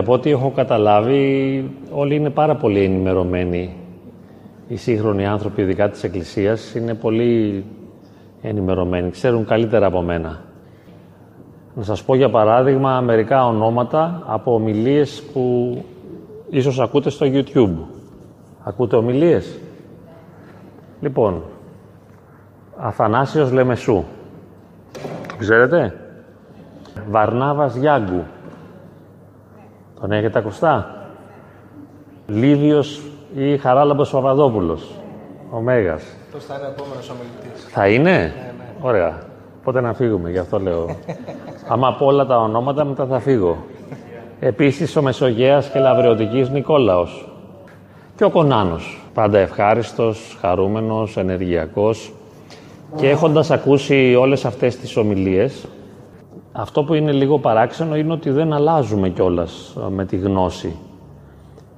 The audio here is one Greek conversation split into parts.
Από ό,τι έχω καταλάβει, όλοι είναι πάρα πολύ ενημερωμένοι. Οι σύγχρονοι άνθρωποι, ειδικά της Εκκλησίας, είναι πολύ ενημερωμένοι. Ξέρουν καλύτερα από μένα. Να σας πω για παράδειγμα μερικά ονόματα από ομιλίες που ίσως ακούτε στο YouTube. Ακούτε ομιλίες; Λοιπόν, Αθανάσιος Λεμεσού. Το ξέρετε; Βαρνάβας Γιάγκου. Τον έχετε ακουστά; Λίβιος ή Χαράλαμπος Παπαδόπουλος. Ο Μέγας. Πώς θα είναι ο επόμενος ομιλητής. Θα είναι; Ναι, ναι. Ωραία. Πότε να φύγουμε, γι' αυτό λέω. Άμα πω όλα τα ονόματα, μετά θα φύγω. Επίσης, ο Μεσογέας και Λαβριωτικής Νικόλαος. Και ο Κονάνος. Πάντα ευχάριστος, χαρούμενος, ενεργειακός. Και έχοντας ακούσει όλες αυτές τις ομιλίες, αυτό που είναι λίγο παράξενο είναι ότι δεν αλλάζουμε κιόλας ε, με τη γνώση.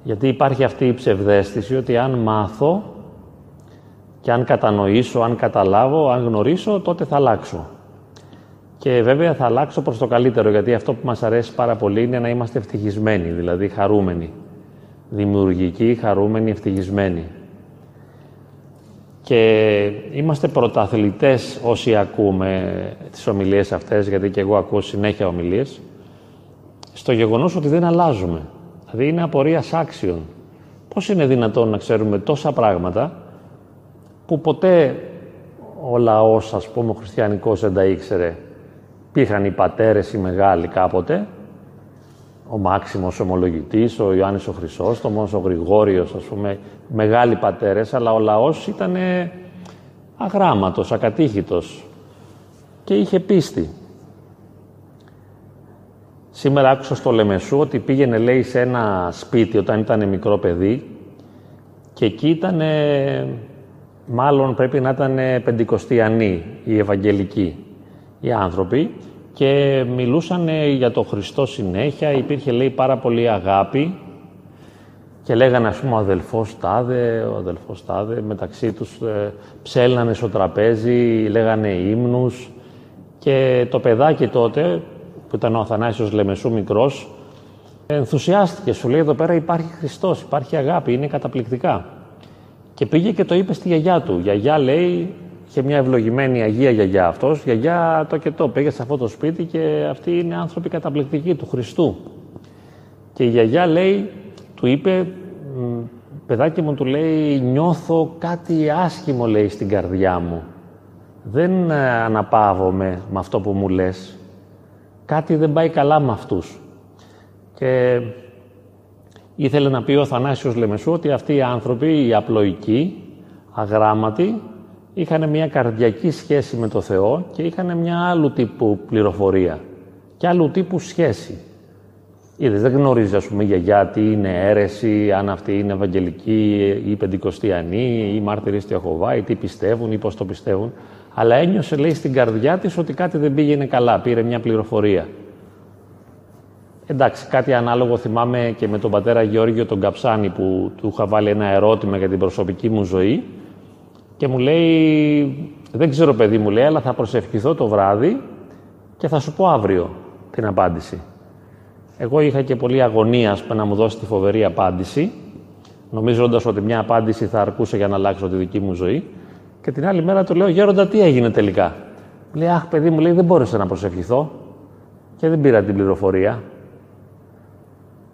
Γιατί υπάρχει αυτή η ψευδέστηση ότι αν μάθω και αν κατανοήσω, αν καταλάβω, αν γνωρίσω, τότε θα αλλάξω. Και βέβαια θα αλλάξω προς το καλύτερο, γιατί αυτό που μας αρέσει πάρα πολύ είναι να είμαστε ευτυχισμένοι, δηλαδή χαρούμενοι. Δημιουργικοί, χαρούμενοι, ευτυχισμένοι. Και είμαστε πρωταθλητές όσοι ακούμε τις ομιλίες αυτές, γιατί και εγώ ακούω συνέχεια ομιλίες, στο γεγονός ότι δεν αλλάζουμε. Δηλαδή είναι απορία άξιων. Πώς είναι δυνατόν να ξέρουμε τόσα πράγματα που ποτέ ο λαός, ας πούμε, ο χριστιανικός δεν τα ήξερε. Πήγαν οι πατέρες οι μεγάλοι κάποτε, ο Μάξιμος Ομολογητής, ο Ιωάννης ο Χρυσόστομος, ο Γρηγόριος, ας πούμε, μεγάλοι πατέρες, αλλά ο λαός ήταν αγράμματος, ακατήχητος και είχε πίστη. Σήμερα άκουσα στο Λεμεσού ότι πήγαινε, λέει, σε ένα σπίτι όταν ήταν μικρό παιδί και εκεί ήταν, μάλλον πρέπει να ήταν πεντηκοστιανοί, οι Ευαγγελικοί, οι άνθρωποι και μιλούσαν για το Χριστό συνέχεια, υπήρχε λέει πάρα πολύ αγάπη και λέγανε ας πούμε ο αδελφός τάδε, ο αδελφός τάδε, μεταξύ τους ε, ψέλνανε στο τραπέζι, λέγανε ύμνους και το παιδάκι τότε, που ήταν ο Αθανάσιος Λεμεσού μικρός, ενθουσιάστηκε, σου λέει εδώ πέρα υπάρχει Χριστός, υπάρχει αγάπη, είναι καταπληκτικά. Και πήγε και το είπε στη γιαγιά του. Γιαγιά λέει, Είχε μια ευλογημένη Αγία γιαγιά αυτός, γιαγιά το και το, πήγε σε αυτό το σπίτι και αυτοί είναι άνθρωποι καταπληκτικοί του Χριστού. Και η γιαγιά λέει, του είπε, παιδάκι μου του λέει, νιώθω κάτι άσχημο λέει στην καρδιά μου. Δεν ε, αναπαύομαι με αυτό που μου λες. Κάτι δεν πάει καλά με αυτούς. Και ήθελε να πει ο Θανάσιος Λεμεσού ότι αυτοί οι άνθρωποι, οι απλοϊκοί, αγράμματοι, είχαν μια καρδιακή σχέση με το Θεό και είχαν μια άλλου τύπου πληροφορία και άλλου τύπου σχέση. Είδες, δεν γνωρίζει, ας πούμε, για γιατί είναι αίρεση, αν αυτή είναι Ευαγγελική ή Πεντηκοστιανή ή μάρτυρες του Αχωβά ή τι πιστεύουν ή πώς το πιστεύουν. Αλλά ένιωσε, λέει, στην καρδιά της ότι κάτι δεν πήγαινε καλά, πήρε μια πληροφορία. Εντάξει, κάτι ανάλογο θυμάμαι και με τον πατέρα Γεώργιο τον Καψάνη που του είχα βάλει ένα ερώτημα για την προσωπική μου ζωή και μου λέει, δεν ξέρω παιδί μου λέει, αλλά θα προσευχηθώ το βράδυ και θα σου πω αύριο την απάντηση. Εγώ είχα και πολλή αγωνία ας πούμε, να μου δώσει τη φοβερή απάντηση, νομίζοντας ότι μια απάντηση θα αρκούσε για να αλλάξω τη δική μου ζωή. Και την άλλη μέρα του λέω: Γέροντα, τι έγινε τελικά; Λέει: Αχ, παιδί μου, λέει, δεν μπόρεσα να προσευχηθώ και δεν πήρα την πληροφορία.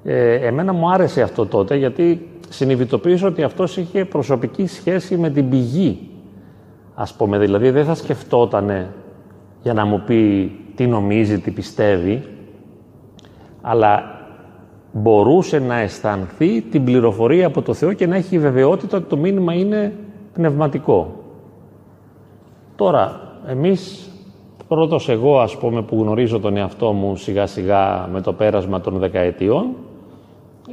Ε, εμένα μου άρεσε αυτό τότε γιατί συνειδητοποίησα ότι αυτός είχε προσωπική σχέση με την πηγή. Ας πούμε, δηλαδή δεν θα σκεφτότανε για να μου πει τι νομίζει, τι πιστεύει, αλλά μπορούσε να αισθανθεί την πληροφορία από το Θεό και να έχει βεβαιότητα ότι το μήνυμα είναι πνευματικό. Τώρα, εμείς, πρώτος εγώ ας πούμε που γνωρίζω τον εαυτό μου σιγά σιγά με το πέρασμα των δεκαετιών,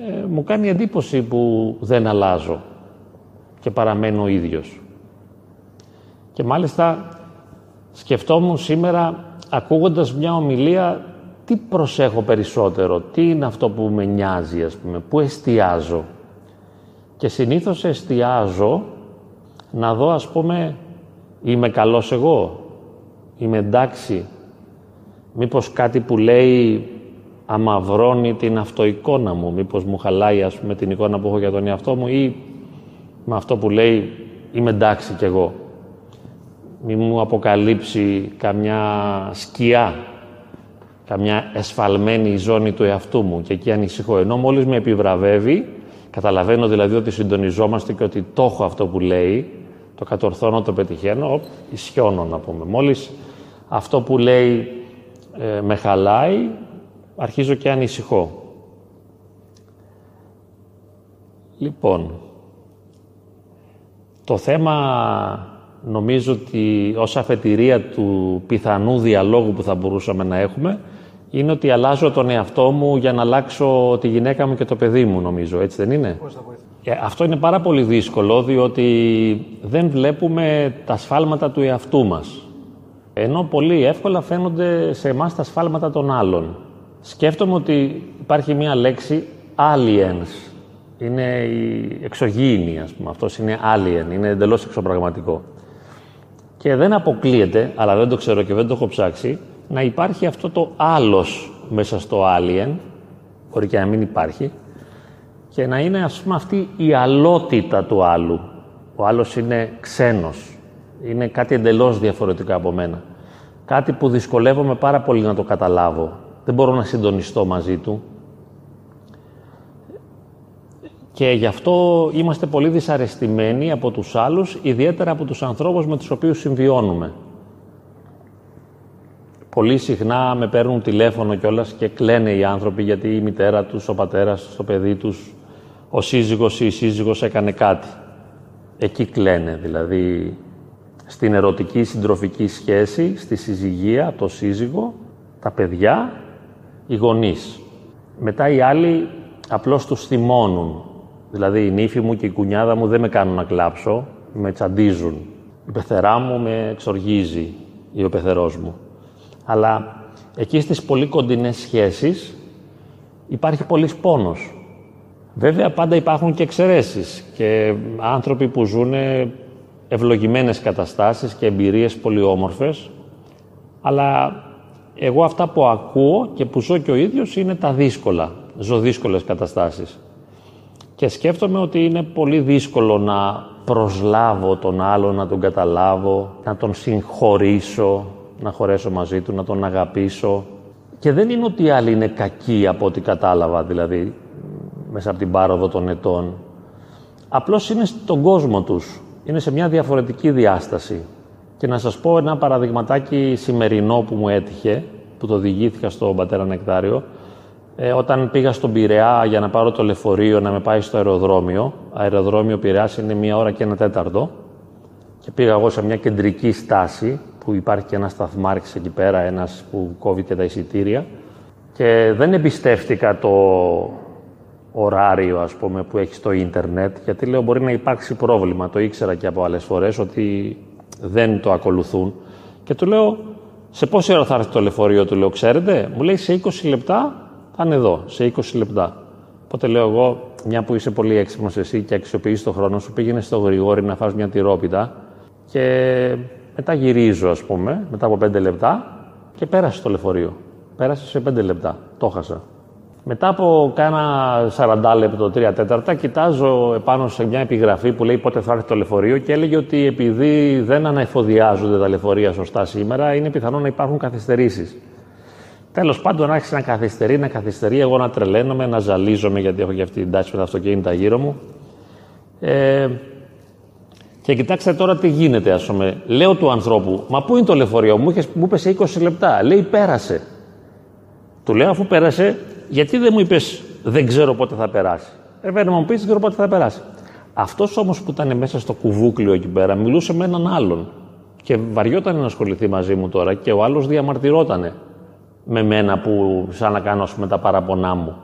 ε, μου κάνει εντύπωση που δεν αλλάζω και παραμένω ο ίδιος. Και μάλιστα σκεφτόμουν σήμερα, ακούγοντας μια ομιλία, τι προσέχω περισσότερο, τι είναι αυτό που με νοιάζει, ας πούμε, πού εστιάζω. Και συνήθως εστιάζω να δω, ας πούμε, είμαι καλός εγώ, είμαι εντάξει, μήπως κάτι που λέει αμαυρώνει την αυτοεικόνα μου. Μήπως μου χαλάει ας πούμε την εικόνα που έχω για τον εαυτό μου ή με αυτό που λέει είμαι εντάξει κι εγώ. Μη μου αποκαλύψει καμιά σκιά, καμιά εσφαλμένη ζώνη του εαυτού μου και εκεί ανησυχώ. Ενώ μόλις με επιβραβεύει, καταλαβαίνω δηλαδή ότι συντονιζόμαστε και ότι το έχω αυτό που λέει, το κατορθώνω, το πετυχαίνω, ισιώνω να πούμε. Μόλις αυτό που λέει ε, με χαλάει, αρχίζω και ανησυχώ. Λοιπόν, το θέμα νομίζω ότι ως αφετηρία του πιθανού διαλόγου που θα μπορούσαμε να έχουμε είναι ότι αλλάζω τον εαυτό μου για να αλλάξω τη γυναίκα μου και το παιδί μου νομίζω, έτσι δεν είναι; Πώς θα ε, αυτό είναι πάρα πολύ δύσκολο διότι δεν βλέπουμε τα σφάλματα του εαυτού μας. Ενώ πολύ εύκολα φαίνονται σε εμάς τα σφάλματα των άλλων. Σκέφτομαι ότι υπάρχει μία λέξη aliens. Είναι η εξωγήινη, ας πούμε. Αυτός είναι alien, είναι εντελώς εξωπραγματικό. Και δεν αποκλείεται, αλλά δεν το ξέρω και δεν το έχω ψάξει, να υπάρχει αυτό το άλλος μέσα στο alien, μπορεί και να μην υπάρχει, και να είναι ας πούμε αυτή η αλότητα του άλλου. Ο άλλος είναι ξένος, είναι κάτι εντελώς διαφορετικό από μένα. Κάτι που δυσκολεύομαι πάρα πολύ να το καταλάβω. Δεν μπορώ να συντονιστώ μαζί του. Και γι' αυτό είμαστε πολύ δυσαρεστημένοι από τους άλλους, ιδιαίτερα από τους ανθρώπους με τους οποίους συμβιώνουμε. Πολύ συχνά με παίρνουν τηλέφωνο κιόλας και κλαίνε οι άνθρωποι γιατί η μητέρα τους, ο πατέρας, το παιδί τους, ο σύζυγος ή η σύζυγος έκανε κάτι. Εκεί κλαίνε, δηλαδή στην ερωτική συντροφική σχέση, στη συζυγία, το σύζυγο, τα παιδιά, οι γονείς. Μετά οι άλλοι απλώς τους θυμώνουν. Δηλαδή η νύφη μου και η κουνιάδα μου δεν με κάνουν να κλάψω, με τσαντίζουν. Η πεθερά μου με εξοργίζει ή ο πεθερός μου. Αλλά εκεί στις πολύ κοντινές σχέσεις υπάρχει πολύς πόνος. Βέβαια πάντα υπάρχουν και εξαιρέσεις και άνθρωποι που ζουν ευλογημένες καταστάσεις και εμπειρίες πολύ όμορφες, αλλά εγώ αυτά που ακούω και που ζω και ο ίδιος είναι τα δύσκολα. Ζω δύσκολες καταστάσεις. Και σκέφτομαι ότι είναι πολύ δύσκολο να προσλάβω τον άλλο, να τον καταλάβω, να τον συγχωρήσω, να χωρέσω μαζί του, να τον αγαπήσω. Και δεν είναι ότι οι άλλοι είναι κακοί από ό,τι κατάλαβα, δηλαδή, μέσα από την πάροδο των ετών. Απλώς είναι στον κόσμο τους είναι σε μια διαφορετική διάσταση. Και να σας πω ένα παραδειγματάκι σημερινό που μου έτυχε, που το διηγήθηκα στον πατέρα Νεκτάριο, ε, όταν πήγα στον Πειραιά για να πάρω το λεωφορείο να με πάει στο αεροδρόμιο. Αεροδρόμιο Πειραιάς είναι μία ώρα και ένα τέταρτο. Και πήγα εγώ σε μια κεντρική στάση, που υπάρχει και ένας σταθμάρχης εκεί πέρα, ένας που κόβει και τα εισιτήρια. Και δεν εμπιστεύτηκα το, ωράριο ας πούμε, που έχει στο ίντερνετ, γιατί λέω μπορεί να υπάρξει πρόβλημα. Το ήξερα και από άλλες φορές ότι δεν το ακολουθούν. Και του λέω, σε πόση ώρα θα έρθει το λεωφορείο, του λέω, ξέρετε. Μου λέει, σε 20 λεπτά θα είναι εδώ, σε 20 λεπτά. Οπότε λέω εγώ, μια που είσαι πολύ έξυπνος εσύ και αξιοποιείς τον χρόνο σου, πήγαινε στο γρηγόρι να φας μια τυρόπιτα και μετά γυρίζω, ας πούμε, μετά από 5 λεπτά και πέρασε το λεωφορείο. Πέρασε σε 5 λεπτά. Το χάσα. Μετά από κάνα 40 λεπτό, 3 τέταρτα, κοιτάζω επάνω σε μια επιγραφή που λέει πότε θα έρθει το λεωφορείο και έλεγε ότι επειδή δεν αναεφοδιάζονται τα λεωφορεία σωστά σήμερα, είναι πιθανό να υπάρχουν καθυστερήσεις. Τέλος πάντων, άρχισε να καθυστερεί, να καθυστερεί, εγώ να τρελαίνομαι, να ζαλίζομαι, γιατί έχω και αυτή την τάση με τα αυτοκίνητα γύρω μου. Ε, και κοιτάξτε τώρα τι γίνεται, ας πούμε. Λέω του ανθρώπου, Μα πού είναι το λεωφορείο, μου, μου είπε σε 20 λεπτά. Λέει, πέρασε. Του λέω, αφού πέρασε, γιατί δεν μου είπες, Δεν ξέρω πότε θα περάσει. Ε, βέβαια, να μου πεις, Δεν ξέρω πότε θα περάσει. Αυτός όμως που ήταν μέσα στο κουβούκλιο εκεί πέρα μιλούσε με έναν άλλον. Και βαριόταν να ασχοληθεί μαζί μου τώρα και ο άλλος διαμαρτυρότανε με μένα που σαν να κάνω με τα παραπονά μου.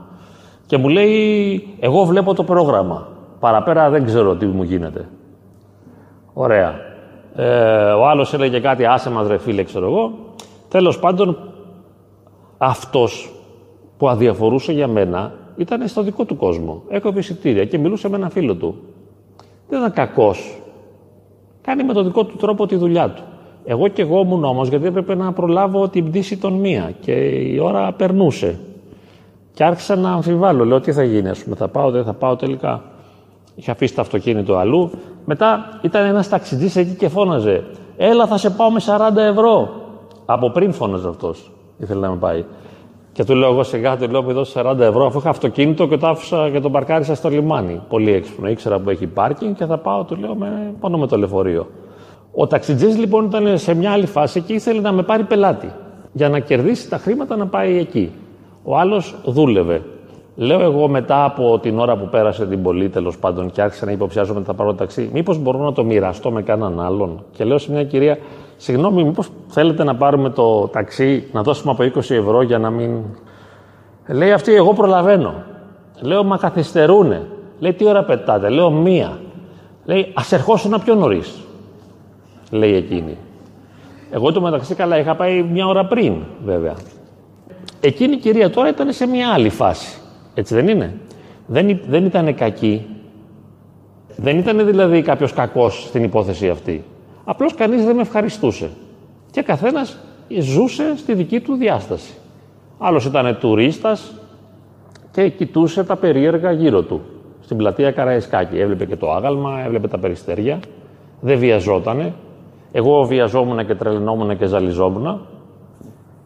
Και μου λέει, εγώ βλέπω το πρόγραμμα. Παραπέρα δεν ξέρω τι μου γίνεται. Ωραία. Ε, ο άλλος έλεγε κάτι, άσε μας ρε φίλε, ξέρω εγώ. Τέλος πάντων, αυτός που αδιαφορούσε για μένα ήταν στο δικό του κόσμο. Έκοβε εισιτήρια και μιλούσε με ένα φίλο του. Δεν ήταν κακός. Κάνει με τον δικό του τρόπο τη δουλειά του. Εγώ και εγώ ήμουν όμως γιατί έπρεπε να προλάβω την πτήση των μία και η ώρα περνούσε. Και άρχισα να αμφιβάλλω. Λέω τι θα γίνει, ας πούμε, θα πάω, δεν θα πάω τελικά. Είχα αφήσει το αυτοκίνητο αλλού. Μετά ήταν ένας ταξιτζής εκεί και φώναζε. Έλα, θα σε πάω με 40 ευρώ. Από πριν φώναζε αυτός. Ήθελε να με πάει. Και του λέω εγώ σιγά, του λέω εδώ 40 ευρώ, αφού είχα αυτοκίνητο και το άφησα και τον παρκάρισα στο λιμάνι. Πολύ έξυπνο. Ήξερα που έχει πάρκινγκ και θα πάω, του λέω, με, πάνω με το λεωφορείο. Ο ταξιτζής λοιπόν ήταν σε μια άλλη φάση και ήθελε να με πάρει πελάτη. Για να κερδίσει τα χρήματα να πάει εκεί. Ο άλλος δούλευε. Λέω εγώ μετά από την ώρα που πέρασε την πολύ τέλος πάντων και άρχισα να υποψιάζομαι ότι θα πάρω ταξί, μήπως μπορώ να το μοιραστώ με κανέναν άλλον. Και λέω σε μια κυρία, Συγγνώμη, μήπως θέλετε να πάρουμε το ταξί, να δώσουμε από 20 ευρώ για να μην. Λέει αυτή, εγώ προλαβαίνω. Λέω, μα καθυστερούνε. Λέει, τι ώρα πετάτε. Λέω, μία. Λέει, ας ερχόσουν πιο νωρίς. Λέει εκείνη. Εγώ το μεταξύ καλά είχα πάει μια ώρα πριν, βέβαια. Εκείνη η κυρία τώρα ήταν σε μια άλλη φάση. Έτσι δεν είναι; Δεν, δεν ήταν κακή; Δεν ήταν δηλαδή κάποιος κακός στην υπόθεση αυτή; Απλώς κανείς δεν με ευχαριστούσε. Και καθένας ζούσε στη δική του διάσταση. Άλλος ήταν τουρίστας και κοιτούσε τα περίεργα γύρω του. Στην πλατεία Καραϊσκάκη. Έβλεπε και το άγαλμα, έβλεπε τα περιστέρια. Δεν βιαζότανε. Εγώ βιαζόμουν και τρελνόμουν και ζαλιζόμουν.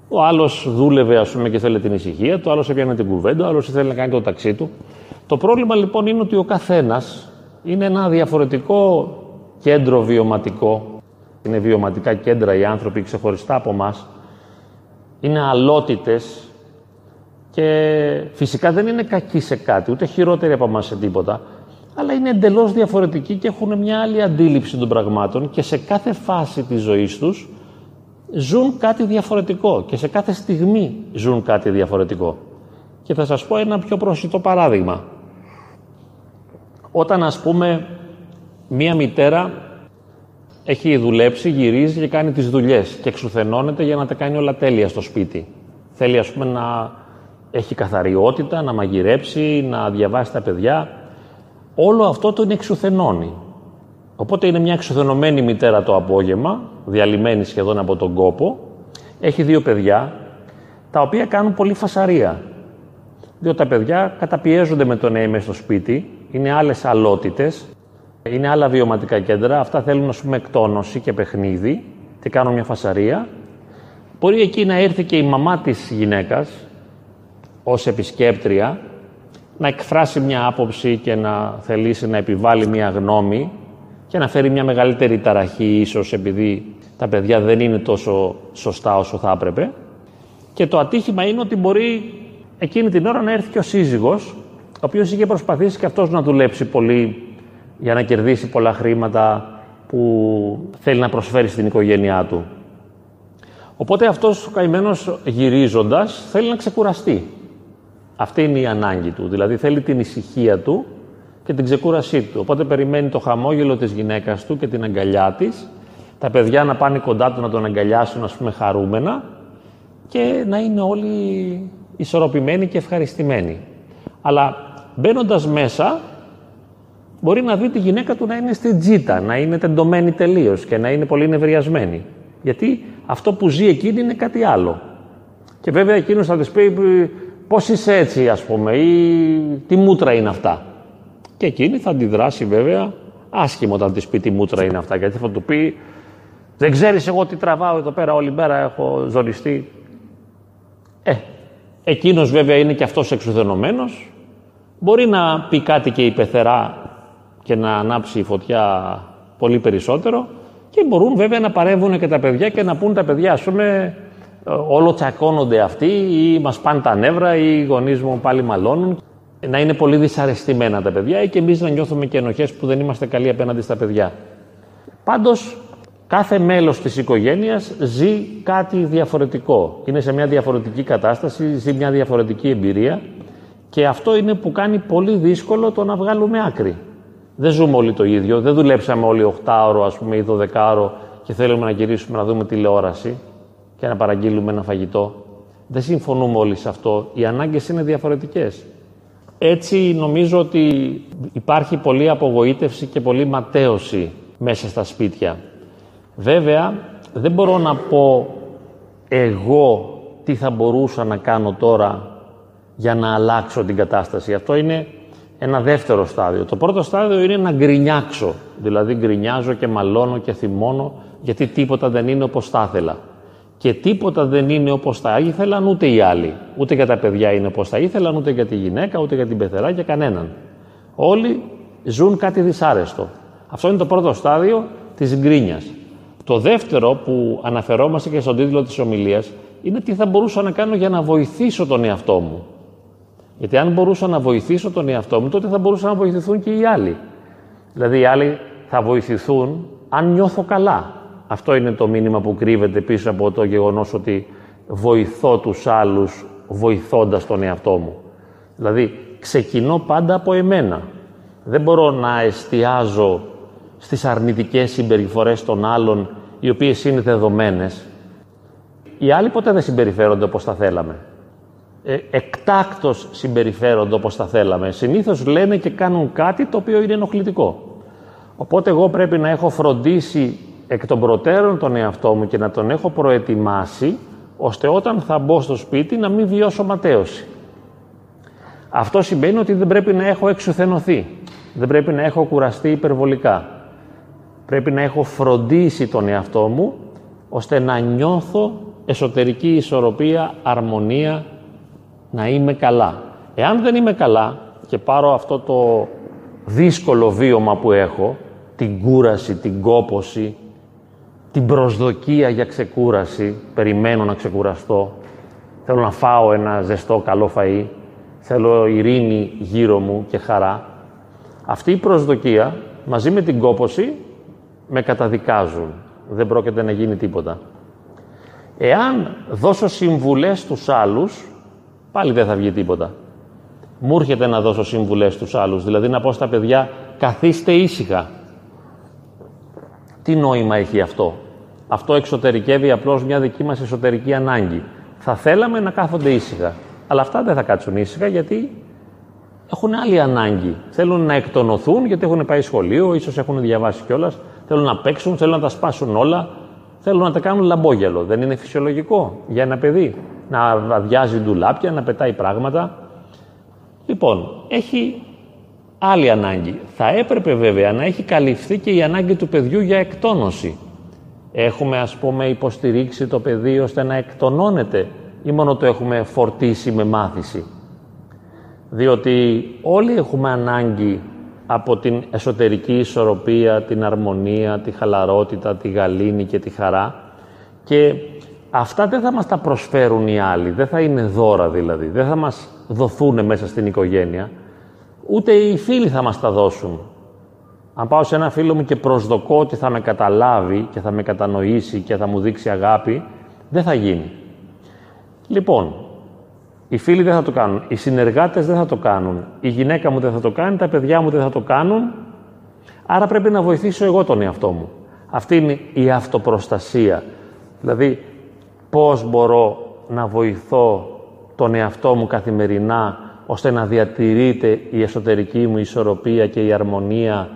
Ο άλλος δούλευε, ας πούμε, και θέλει την ησυχία του, άλλος έπιανε την κουβέντα, ο άλλος ήθελε να κάνει το ταξί του. Το πρόβλημα λοιπόν είναι ότι ο καθένας είναι ένα διαφορετικό κέντρο βιωματικό. Είναι βιωματικά κέντρα οι άνθρωποι ξεχωριστά από εμά. Είναι αλότητες και φυσικά δεν είναι κακοί σε κάτι, ούτε χειρότεροι από εμά σε τίποτα, αλλά είναι εντελώς διαφορετικοί και έχουν μια άλλη αντίληψη των πραγμάτων και σε κάθε φάση της ζωής τους ζουν κάτι διαφορετικό και σε κάθε στιγμή ζουν κάτι διαφορετικό. Και θα σας πω ένα πιο προσιτό παράδειγμα. Όταν ας πούμε μία μητέρα έχει δουλέψει, γυρίζει και κάνει τις δουλειές και εξουθενώνεται για να τα κάνει όλα τέλεια στο σπίτι. Θέλει ας πούμε να έχει καθαριότητα, να μαγειρέψει, να διαβάσει τα παιδιά. Όλο αυτό το είναι εξουθενώνει. Οπότε είναι μια εξουθενωμένη μητέρα το απόγευμα, διαλυμένη σχεδόν από τον κόπο. Έχει δύο παιδιά, τα οποία κάνουν πολύ φασαρία. Διότι τα παιδιά καταπιέζονται με το να είμαι στο σπίτι, είναι άλλες αλότητες, είναι άλλα βιωματικά κέντρα. Αυτά θέλουν, ας πούμε, εκτόνωση και παιχνίδι και κάνουν μια φασαρία. Μπορεί εκεί να έρθει και η μαμά της γυναίκας ως επισκέπτρια να εκφράσει μια άποψη και να θελήσει να επιβάλλει μια γνώμη και να φέρει μια μεγαλύτερη ταραχή ίσως επειδή τα παιδιά δεν είναι τόσο σωστά όσο θα έπρεπε. Και το ατύχημα είναι ότι μπορεί εκείνη την ώρα να έρθει και ο σύζυγος, ο οποίος είχε προσπαθήσει και αυτός να δουλέψει πολύ για να κερδίσει πολλά χρήματα που θέλει να προσφέρει στην οικογένειά του. Οπότε αυτός ο καημένος γυρίζοντας θέλει να ξεκουραστεί. Αυτή είναι η ανάγκη του, δηλαδή θέλει την ησυχία του και την ξεκούρασή του. Οπότε περιμένει το χαμόγελο της γυναίκας του και την αγκαλιά της, τα παιδιά να πάνε κοντά του να τον αγκαλιάσουν, ας πούμε, χαρούμενα και να είναι όλοι ισορροπημένοι και ευχαριστημένοι. Αλλά μπαίνοντας μέσα, μπορεί να δει τη γυναίκα του να είναι στη τζίτα, να είναι τεντωμένη τελείως και να είναι πολύ νευριασμένη. Γιατί αυτό που ζει εκείνη είναι κάτι άλλο. Και βέβαια εκείνος θα της πει πώς είσαι έτσι, ας πούμε, ή τι μούτρα είναι αυτά. Και εκείνη θα αντιδράσει βέβαια άσχημο όταν της πει τι μούτρα είναι αυτά. Γιατί θα του πει, Δεν ξέρεις εγώ τι τραβάω εδώ πέρα, όλη μέρα έχω ζοριστεί. Ε, εκείνος βέβαια είναι και αυτός εξουθενωμένος. Μπορεί να πει κάτι και η πεθερά και να ανάψει η φωτιά πολύ περισσότερο και μπορούν βέβαια να παρεύουν και τα παιδιά και να πούν τα παιδιά, ας πούμε, ε, όλο τσακώνονται αυτοί ή μας πάνε τα νεύρα ή οι γονείς μου πάλι μαλώνουν. Να είναι πολύ δυσαρεστημένα τα παιδιά ή και εμείς να νιώθουμε και ενοχές που δεν είμαστε καλοί απέναντι στα παιδιά. Πάντως, κάθε μέλος της οικογένειας ζει κάτι διαφορετικό. Είναι σε μια διαφορετική κατάσταση, ζει μια διαφορετική εμπειρία και αυτό είναι που κάνει πολύ δύσκολο το να βγάλουμε άκρη. Δεν ζούμε όλοι το ίδιο, δεν δουλέψαμε όλοι 8ωρο ας πούμε ή 12ωρο και θέλουμε να γυρίσουμε να δούμε τηλεόραση και να παραγγείλουμε ένα φαγητό. Δεν συμφωνούμε όλοι σε αυτό. Οι ανάγκες είναι διαφορετικές. Έτσι νομίζω ότι υπάρχει πολλή απογοήτευση και πολλή ματέωση μέσα στα σπίτια. Βέβαια, δεν μπορώ να πω εγώ τι θα μπορούσα να κάνω τώρα για να αλλάξω την κατάσταση. Αυτό είναι ένα δεύτερο στάδιο. Το πρώτο στάδιο είναι να γκρινιάξω. Δηλαδή γκρινιάζω και μαλώνω και θυμώνω γιατί τίποτα δεν είναι όπως θα ήθελα. Και τίποτα δεν είναι όπως θα ήθελαν ούτε οι άλλοι. Ούτε για τα παιδιά είναι όπως θα ήθελαν, ούτε για τη γυναίκα, ούτε για την πεθερά και κανέναν. Όλοι ζουν κάτι δυσάρεστο. Αυτό είναι το πρώτο στάδιο της γκρίνιας. Το δεύτερο που αναφερόμαστε και στον τίτλο της ομιλίας είναι τι θα μπορούσα να κάνω για να βοηθήσω τον εαυτό μου. Γιατί αν μπορούσα να βοηθήσω τον εαυτό μου, τότε θα μπορούσαν να βοηθηθούν και οι άλλοι. Δηλαδή οι άλλοι θα βοηθηθούν αν νιώθω καλά. Αυτό είναι το μήνυμα που κρύβεται πίσω από το γεγονός ότι βοηθώ τους άλλους βοηθώντας τον εαυτό μου. Δηλαδή ξεκινώ πάντα από εμένα. Δεν μπορώ να εστιάζω στις αρνητικές συμπεριφορές των άλλων οι οποίες είναι δεδομένες. Οι άλλοι ποτέ δεν συμπεριφέρονται όπως θα θέλαμε. Ε, εκτάκτος συμπεριφέρονται όπως θα θέλαμε. Συνήθως λένε και κάνουν κάτι το οποίο είναι ενοχλητικό. Οπότε εγώ πρέπει να έχω φροντίσει εκ των προτέρων τον εαυτό μου και να τον έχω προετοιμάσει ώστε όταν θα μπω στο σπίτι να μην βιώσω ματέωση. Αυτό σημαίνει ότι δεν πρέπει να έχω εξουθενωθεί. Δεν πρέπει να έχω κουραστεί υπερβολικά. Πρέπει να έχω φροντίσει τον εαυτό μου ώστε να νιώθω εσωτερική ισορροπία, αρμονία, να είμαι καλά. Εάν δεν είμαι καλά και πάρω αυτό το δύσκολο βίωμα που έχω, την κούραση, την κόποση, την προσδοκία για ξεκούραση, περιμένω να ξεκουραστώ, θέλω να φάω ένα ζεστό καλό φαΐ, θέλω ειρήνη γύρω μου και χαρά. Αυτή η προσδοκία μαζί με την κόποση με καταδικάζουν. Δεν πρόκειται να γίνει τίποτα. Εάν δώσω συμβουλές στους άλλους, πάλι δεν θα βγει τίποτα. Μου έρχεται να δώσω συμβουλές στους άλλους, δηλαδή να πω στα παιδιά καθίστε ήσυχα. Τι νόημα έχει αυτό; Αυτό εξωτερικεύει απλώς μια δική μας εσωτερική ανάγκη. Θα θέλαμε να κάθονται ήσυχα. Αλλά αυτά δεν θα κάτσουν ήσυχα γιατί έχουν άλλη ανάγκη. Θέλουν να εκτονωθούν γιατί έχουν πάει σχολείο, ίσως έχουν διαβάσει κιόλας. Θέλουν να παίξουν, θέλουν να τα σπάσουν όλα. Θέλουν να τα κάνουν λαμπόγελο. Δεν είναι φυσιολογικό για ένα παιδί να αδειάζει ντουλάπια, να πετάει πράγματα. Λοιπόν, έχει άλλη ανάγκη. Θα έπρεπε βέβαια να έχει καλυφθεί και η ανάγκη του παιδιού για εκτόνωση. Έχουμε ας πούμε υποστηρίξει το παιδί ώστε να εκτονώνεται ή μόνο το έχουμε φορτίσει με μάθηση. Διότι όλοι έχουμε ανάγκη από την εσωτερική ισορροπία, την αρμονία, τη χαλαρότητα, τη γαλήνη και τη χαρά και αυτά δεν θα μας τα προσφέρουν οι άλλοι, δεν θα είναι δώρα δηλαδή, δεν θα μας δοθούν μέσα στην οικογένεια, ούτε οι φίλοι θα μας τα δώσουν. Αν πάω σε ένα φίλο μου και προσδοκώ ότι θα με καταλάβει και θα με κατανοήσει και θα μου δείξει αγάπη, δεν θα γίνει. Λοιπόν, οι φίλοι δεν θα το κάνουν, οι συνεργάτες δεν θα το κάνουν, η γυναίκα μου δεν θα το κάνει, τα παιδιά μου δεν θα το κάνουν, άρα πρέπει να βοηθήσω εγώ τον εαυτό μου. Αυτή είναι η αυτοπροστασία. Δηλαδή, πώς μπορώ να βοηθώ τον εαυτό μου καθημερινά ώστε να διατηρείται η εσωτερική μου ισορροπία και η αρμονία,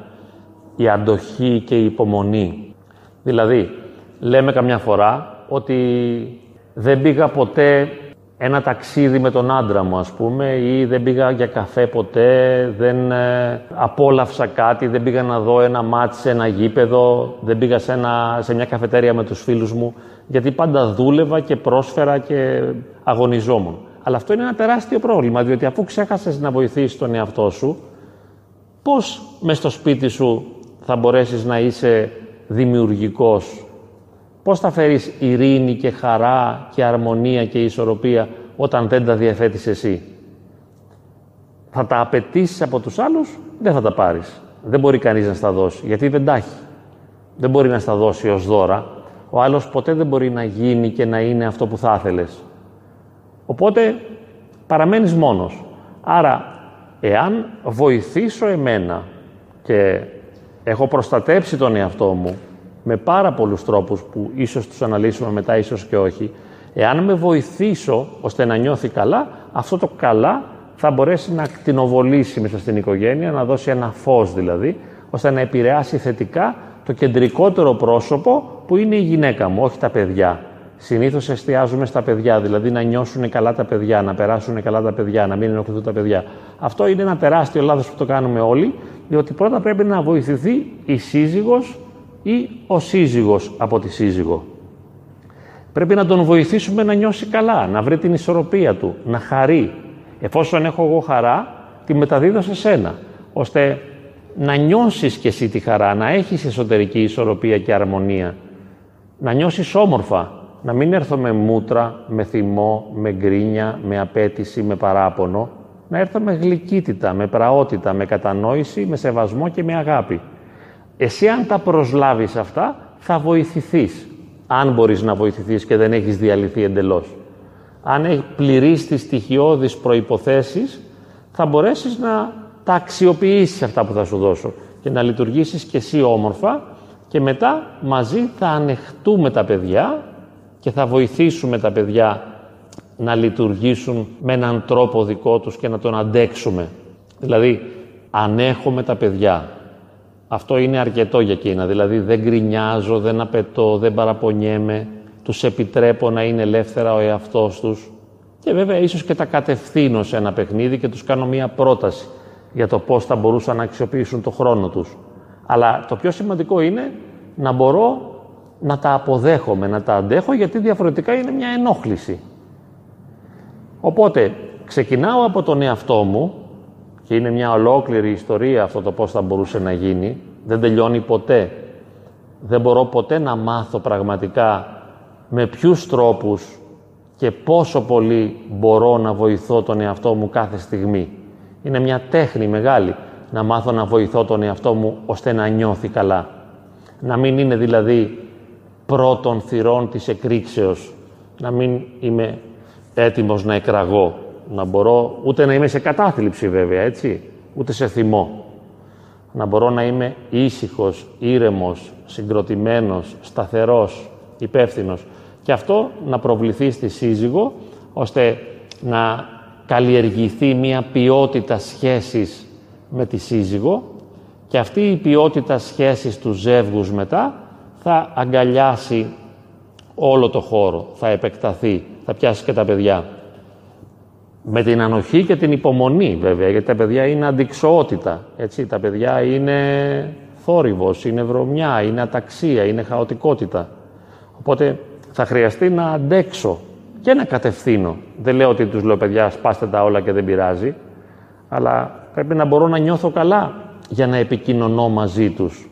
η αντοχή και η υπομονή. Δηλαδή, λέμε καμιά φορά ότι δεν πήγα ποτέ ένα ταξίδι με τον άντρα μου, ας πούμε, ή δεν πήγα για καφέ ποτέ, δεν ε, απόλαυσα κάτι, δεν πήγα να δω ένα μάτς σε ένα γήπεδο, δεν πήγα σε, ένα, σε μια καφετέρια με τους φίλους μου, γιατί πάντα δούλευα και πρόσφερα και αγωνιζόμουν. Αλλά αυτό είναι ένα τεράστιο πρόβλημα, διότι αφού ξέχασες να βοηθήσεις τον εαυτό σου, πώς μες στο σπίτι σου θα μπορέσεις να είσαι δημιουργικός; Πώς θα φέρεις ειρήνη και χαρά και αρμονία και ισορροπία όταν δεν τα διαθέτεις εσύ; Θα τα απαιτήσεις από τους άλλους, δεν θα τα πάρεις. Δεν μπορεί κανείς να στα δώσει, γιατί δεν τα έχει. Δεν μπορεί να στα δώσει ως δώρα. Ο άλλος ποτέ δεν μπορεί να γίνει και να είναι αυτό που θα ήθελες. Οπότε παραμένεις μόνος. Άρα, εάν βοηθήσω εμένα και έχω προστατέψει τον εαυτό μου με πάρα πολλούς τρόπους που ίσως τους αναλύσουμε μετά, ίσως και όχι. Εάν με βοηθήσω ώστε να νιώθει καλά, αυτό το καλά θα μπορέσει να κτηνοβολήσει μέσα στην οικογένεια, να δώσει ένα φως δηλαδή, ώστε να επηρεάσει θετικά το κεντρικότερο πρόσωπο που είναι η γυναίκα μου, όχι τα παιδιά. Συνήθως εστιάζουμε στα παιδιά, δηλαδή να νιώσουν καλά τα παιδιά, να περάσουν καλά τα παιδιά, να μην ενοχληθούν τα παιδιά. Αυτό είναι ένα τεράστιο λάθος που το κάνουμε όλοι, διότι πρώτα πρέπει να βοηθηθεί η σύζυγος ή ο σύζυγος από τη σύζυγο. Πρέπει να τον βοηθήσουμε να νιώσει καλά, να βρει την ισορροπία του, να χαρεί. Εφόσον έχω εγώ χαρά, τη μεταδίδω σε σένα, ώστε να νιώσεις κι εσύ τη χαρά, να έχεις εσωτερική ισορροπία και αρμονία, να νιώσεις όμορφα, να μην έρθω με μούτρα, με θυμό, με γκρίνια, με απέτηση, με παράπονο, να έρθω με γλυκύτητα, με πραότητα, με κατανόηση, με σεβασμό και με αγάπη. Εσύ αν τα προσλάβεις αυτά, θα βοηθηθείς, αν μπορείς να βοηθηθείς και δεν έχεις διαλυθεί εντελώς. Αν έχεις πληρείς τις στοιχειώδεις προϋποθέσεις, θα μπορέσεις να τα αξιοποιήσεις αυτά που θα σου δώσω και να λειτουργήσεις και εσύ όμορφα και μετά μαζί θα ανεχτούμε τα παιδιά και θα βοηθήσουμε τα παιδιά να λειτουργήσουν με έναν τρόπο δικό τους και να τον αντέξουμε. Δηλαδή, ανέχομαι τα παιδιά. Αυτό είναι αρκετό για εκείνα. Δηλαδή, δεν γκρινιάζω, δεν απαιτώ, δεν παραπονιέμαι. Τους επιτρέπω να είναι ελεύθερα ο εαυτός τους. Και βέβαια, ίσως και τα κατευθύνω σε ένα παιχνίδι και τους κάνω μία πρόταση για το πώς θα μπορούσαν να αξιοποιήσουν το χρόνο τους. Αλλά το πιο σημαντικό είναι να μπορώ να τα αποδέχομαι, να τα αντέχω, γιατί διαφορετικά είναι μια ενόχληση. Οπότε, ξεκινάω από τον εαυτό μου και είναι μια ολόκληρη ιστορία αυτό το πώς θα μπορούσε να γίνει. Δεν τελειώνει ποτέ. Δεν μπορώ ποτέ να μάθω πραγματικά με ποιους τρόπους και πόσο πολύ μπορώ να βοηθώ τον εαυτό μου κάθε στιγμή. Είναι μια τέχνη μεγάλη να μάθω να βοηθώ τον εαυτό μου ώστε να νιώθει καλά. Να μην είναι δηλαδή πρώτων θυρών της εκρήξεως. Να μην είμαι έτοιμος να εκραγώ. Να μπορώ ούτε να είμαι σε κατάθλιψη βέβαια, έτσι, ούτε σε θυμό. Να μπορώ να είμαι ήσυχος, ήρεμος, συγκροτημένος, σταθερός, υπεύθυνος. Και αυτό να προβληθεί στη σύζυγο, ώστε να καλλιεργηθεί μια ποιότητα σχέσης με τη σύζυγο και αυτή η ποιότητα σχέσης του ζεύγους μετά θα αγκαλιάσει όλο το χώρο, θα επεκταθεί, θα πιάσει και τα παιδιά. Με την ανοχή και την υπομονή βέβαια, γιατί τα παιδιά είναι αντικσοότητα, έτσι, τα παιδιά είναι θόρυβος, είναι βρωμιά, είναι αταξία, είναι χαοτικότητα. Οπότε θα χρειαστεί να αντέξω και να κατευθύνω. Δεν λέω ότι τους λέω παιδιά σπάστε τα όλα και δεν πειράζει, αλλά πρέπει να μπορώ να νιώθω καλά για να επικοινωνώ μαζί τους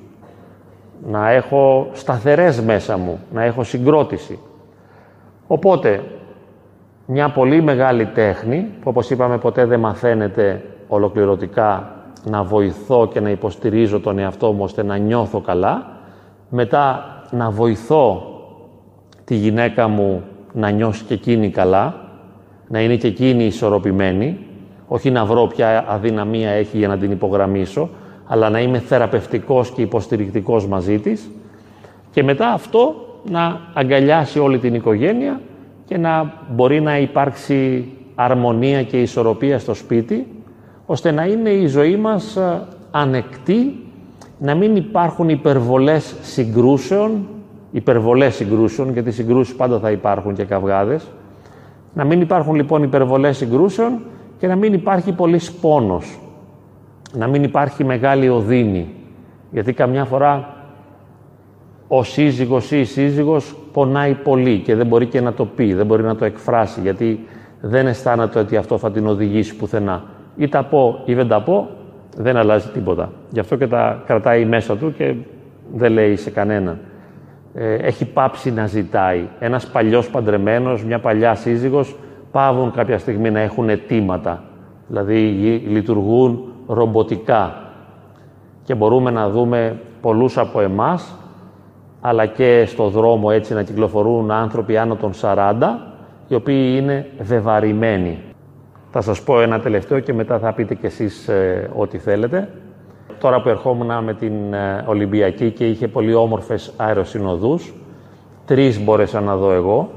να έχω σταθερές μέσα μου, να έχω συγκρότηση. Οπότε, μια πολύ μεγάλη τέχνη, που όπως είπαμε ποτέ δεν μαθαίνεται ολοκληρωτικά να βοηθώ και να υποστηρίζω τον εαυτό μου ώστε να νιώθω καλά, μετά να βοηθώ τη γυναίκα μου να νιώσει και εκείνη καλά, να είναι και εκείνη ισορροπημένη, όχι να βρω ποια αδυναμία έχει για να την υπογραμμίσω, αλλά να είμαι θεραπευτικός και υποστηρικτικός μαζί της και μετά αυτό να αγκαλιάσει όλη την οικογένεια και να μπορεί να υπάρξει αρμονία και ισορροπία στο σπίτι, ώστε να είναι η ζωή μας ε, ανεκτή, να μην υπάρχουν υπερβολές συγκρούσεων, υπερβολές συγκρούσεων, γιατί συγκρούσεις πάντα θα υπάρχουν και καυγάδες, να μην υπάρχουν λοιπόν υπερβολές συγκρούσεων και να μην υπάρχει πολύ πόνος να μην υπάρχει μεγάλη οδύνη. Γιατί καμιά φορά ο σύζυγος ή η σύζυγος πονάει πολύ και δεν μπορεί και να το πει, δεν μπορεί να το εκφράσει, γιατί δεν αισθάνεται ότι αυτό θα την οδηγήσει πουθενά. Ή τα πω ή δεν τα πω, δεν αλλάζει τίποτα. Γι' αυτό και τα κρατάει μέσα του και δεν λέει σε κανένα. Ε, έχει πάψει να ζητάει. Ένας παλιός παντρεμένος, μια παλιά σύζυγος, πάβουν κάποια στιγμή να έχουν αιτήματα. Δηλαδή λειτουργούν ρομποτικά και μπορούμε να δούμε πολλούς από εμάς αλλά και στο δρόμο έτσι να κυκλοφορούν άνθρωποι άνω των 40 οι οποίοι είναι βεβαρημένοι. Θα σας πω ένα τελευταίο και μετά θα πείτε κι εσείς ε, ό,τι θέλετε. Τώρα που ερχόμουν με την ε, Ολυμπιακή και είχε πολύ όμορφες αεροσυνοδούς, τρεις μπόρεσα να δω εγώ,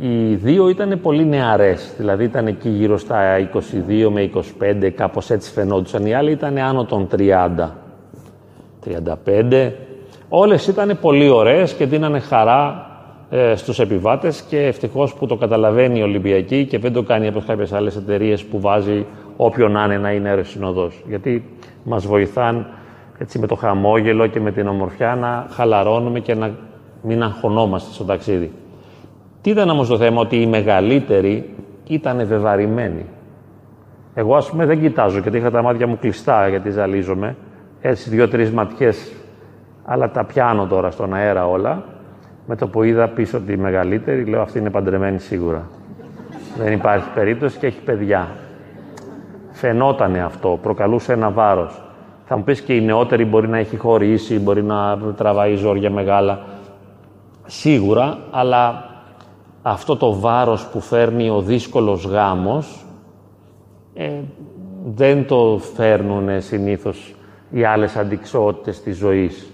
οι δύο ήταν πολύ νεαρές, δηλαδή ήταν εκεί γύρω στα 22 με 25, κάπως έτσι φαινόντουσαν. Οι άλλοι ήταν άνω των 30, 35. Όλες ήταν πολύ ωραίες και δίνανε χαρά ε, στους επιβάτες και ευτυχώς που το καταλαβαίνει η Ολυμπιακή και δεν το κάνει από κάποιες άλλες εταιρείες που βάζει όποιον να είναι να είναι αεροσυνοδός. Γιατί μας βοηθάν έτσι, με το χαμόγελο και με την ομορφιά να χαλαρώνουμε και να μην αγχωνόμαστε στο ταξίδι. Τι ήταν όμως το θέμα, ότι οι μεγαλύτεροι ήταν βεβαρημένοι. Εγώ, ας πούμε, δεν κοιτάζω γιατί είχα τα μάτια μου κλειστά γιατί ζαλίζομαι. Έτσι, δύο-τρει ματιές, αλλά τα πιάνω τώρα στον αέρα όλα. Με το που είδα πίσω τη μεγαλύτερη, λέω αυτή είναι παντρεμένη σίγουρα. δεν υπάρχει περίπτωση και έχει παιδιά. Φαινότανε αυτό, προκαλούσε ένα βάρος. Θα μου πεις και η νεότερη μπορεί να έχει χωρίσει, μπορεί να τραβάει ζόρια μεγάλα. Σίγουρα, αλλά αυτό το βάρος που φέρνει ο δύσκολος γάμος ε, δεν το φέρνουν συνήθως οι άλλες αντικσότητες της ζωής.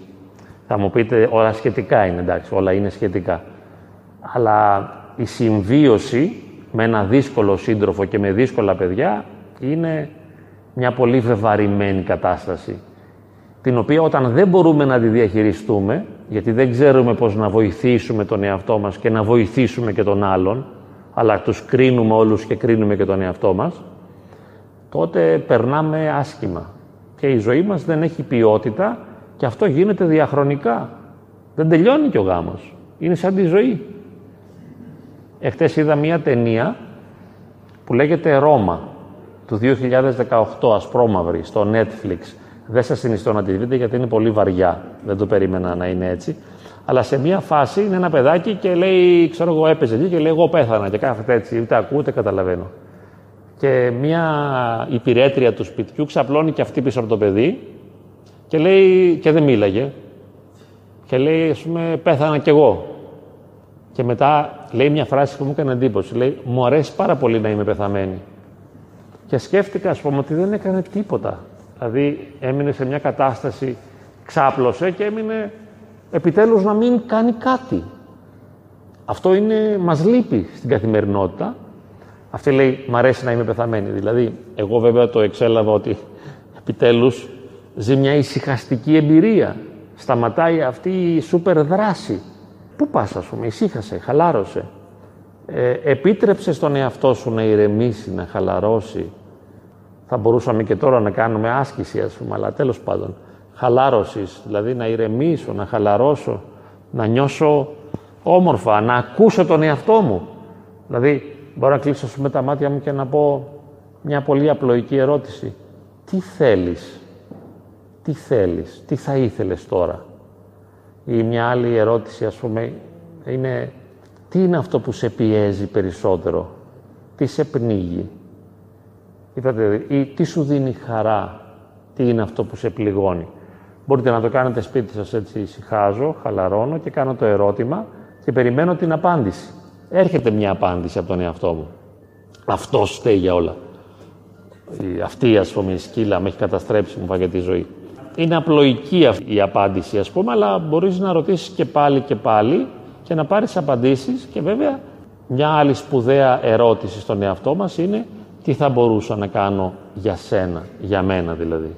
Θα μου πείτε, όλα σχετικά είναι, εντάξει, όλα είναι σχετικά. Αλλά η συμβίωση με ένα δύσκολο σύντροφο και με δύσκολα παιδιά είναι μια πολύ βεβαρημένη κατάσταση, την οποία όταν δεν μπορούμε να τη διαχειριστούμε, γιατί δεν ξέρουμε πώς να βοηθήσουμε τον εαυτό μας και να βοηθήσουμε και τον άλλον, αλλά τους κρίνουμε όλους και κρίνουμε και τον εαυτό μας, τότε περνάμε άσχημα. Και η ζωή μας δεν έχει ποιότητα και αυτό γίνεται διαχρονικά. Δεν τελειώνει και ο γάμος. Είναι σαν τη ζωή. Εχθές είδα μία ταινία που λέγεται «Ρώμα» του 2018, ασπρόμαυρη, στο Netflix. Δεν σας συνιστώ να τη δείτε γιατί είναι πολύ βαριά. Δεν το περίμενα να είναι έτσι. Αλλά σε μία φάση είναι ένα παιδάκι και λέει, ξέρω εγώ, έπαιζε εκεί και λέει: Εγώ πέθανα. Και κάθεται έτσι, ούτε ακούω, ούτε καταλαβαίνω. Και μία υπηρέτρια του σπιτιού ξαπλώνει και αυτή πίσω από το παιδί και λέει, και δεν μίλαγε. Και λέει, ας πούμε, πέθανα κι εγώ. Και μετά λέει μια φράση που μου έκανε εντύπωση. Λέει, μου αρέσει πάρα πολύ να είμαι πεθαμένη. Και σκέφτηκα, ας πούμε, ότι δεν έκανε τίποτα. Δηλαδή, έμεινε σε μια κατάσταση, ξάπλωσε και έμεινε επιτέλους να μην κάνει κάτι. Αυτό είναι, μας λείπει στην καθημερινότητα. Αυτή λέει, μ' αρέσει να είμαι πεθαμένη. Δηλαδή, εγώ βέβαια το εξέλαβα ότι επιτέλους ζει μια ησυχαστική εμπειρία. Σταματάει αυτή η σούπερ δράση. Πού πας, ας πούμε, ησύχασε, χαλάρωσε. Ε, επίτρεψε στον εαυτό σου να ηρεμήσει, να χαλαρώσει. Θα μπορούσαμε και τώρα να κάνουμε άσκηση, ας πούμε, αλλά τέλος πάντων. Χαλάρωσης, δηλαδή να ηρεμήσω, να χαλαρώσω, να νιώσω όμορφα, να ακούσω τον εαυτό μου. Δηλαδή, μπορώ να κλείσω με τα μάτια μου και να πω μια πολύ απλοϊκή ερώτηση. Τι θέλεις, τι θέλεις, τι θα ήθελες τώρα; Ή μια άλλη ερώτηση, ας πούμε, είναι τι είναι αυτό που σε πιέζει περισσότερο, τι σε πνίγει; Είπατε, ή τι σου δίνει χαρά, τι είναι αυτό που σε πληγώνει; Μπορείτε να το κάνετε σπίτι σας έτσι ησυχάζω, χαλαρώνω και κάνω το ερώτημα και περιμένω την απάντηση. Έρχεται μια απάντηση από τον εαυτό μου. Αυτό φταίει για όλα. Αυτή, ας πούμε, η σκύλα με έχει καταστρέψει, μου φάγε τη ζωή. Είναι απλοϊκή αυτή η απάντηση, ας πούμε, αλλά μπορείς να ρωτήσεις και πάλι και πάλι και να πάρεις απαντήσεις και βέβαια μια άλλη σπουδαία ερώτηση στον εαυτό μας είναι τι θα μπορούσα να κάνω για σένα, για μένα δηλαδή.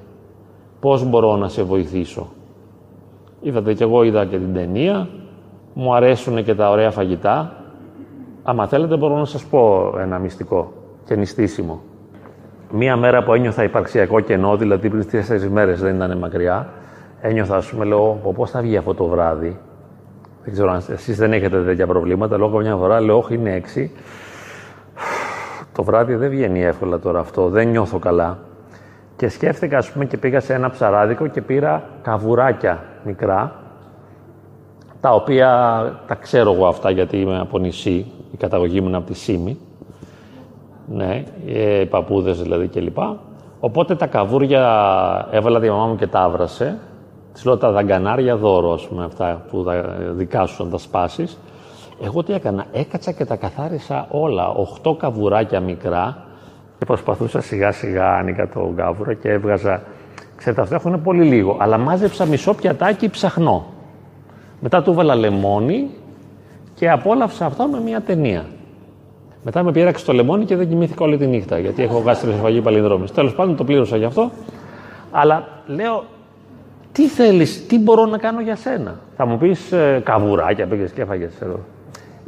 Πώς μπορώ να σε βοηθήσω. Είδατε κι εγώ είδα και την ταινία, μου αρέσουν και τα ωραία φαγητά. Άμα θέλετε μπορώ να σας πω ένα μυστικό και νηστίσιμο. Μία μέρα που ένιωθα υπαρξιακό κενό, δηλαδή πριν τέσσερις μέρες δεν ήταν μακριά, ένιωθα, ας πούμε, λέω, πώς θα βγει αυτό το βράδυ. Δεν ξέρω αν εσείς δεν έχετε τέτοια προβλήματα. Λόγω μια φορά λέω, Όχι, είναι έξι. Το βράδυ δεν βγαίνει εύκολα τώρα αυτό, δεν νιώθω καλά. Και σκέφτηκα, ας πούμε, και πήγα σε ένα ψαράδικο και πήρα καβουράκια μικρά, τα οποία τα ξέρω εγώ αυτά γιατί είμαι από νησί, η καταγωγή μου είναι από τη Σύμη, ναι, ε, οι παππούδες δηλαδή κλπ. Οπότε τα καβούρια έβαλα τη μαμά μου και τα άβρασε. Της λέω τα δαγκανάρια δώρο, ας πούμε, αυτά που τα δικά σου να τα σπάσεις. Εγώ τι έκανα, έκατσα και τα καθάρισα όλα, οχτώ καβουράκια μικρά και προσπαθούσα σιγά σιγά άνοιγα το καβούρα και έβγαζα, ξέρετε αυτά έχουν πολύ λίγο, αλλά μάζεψα μισό πιατάκι ψαχνό. Μετά του έβαλα λεμόνι και απόλαυσα αυτό με μια ταινία. Μετά με πήραξε το λεμόνι και δεν κοιμήθηκα όλη τη νύχτα, γιατί έχω γαστροσοφαγή παλινδρόμηση. Τέλος πάντων το πλήρωσα γι' αυτό. Αλλά λέω, τι θέλεις, τι μπορώ να κάνω για σένα; Θα μου πεις ε, καβουράκια, πήγε και έφαγες εδώ.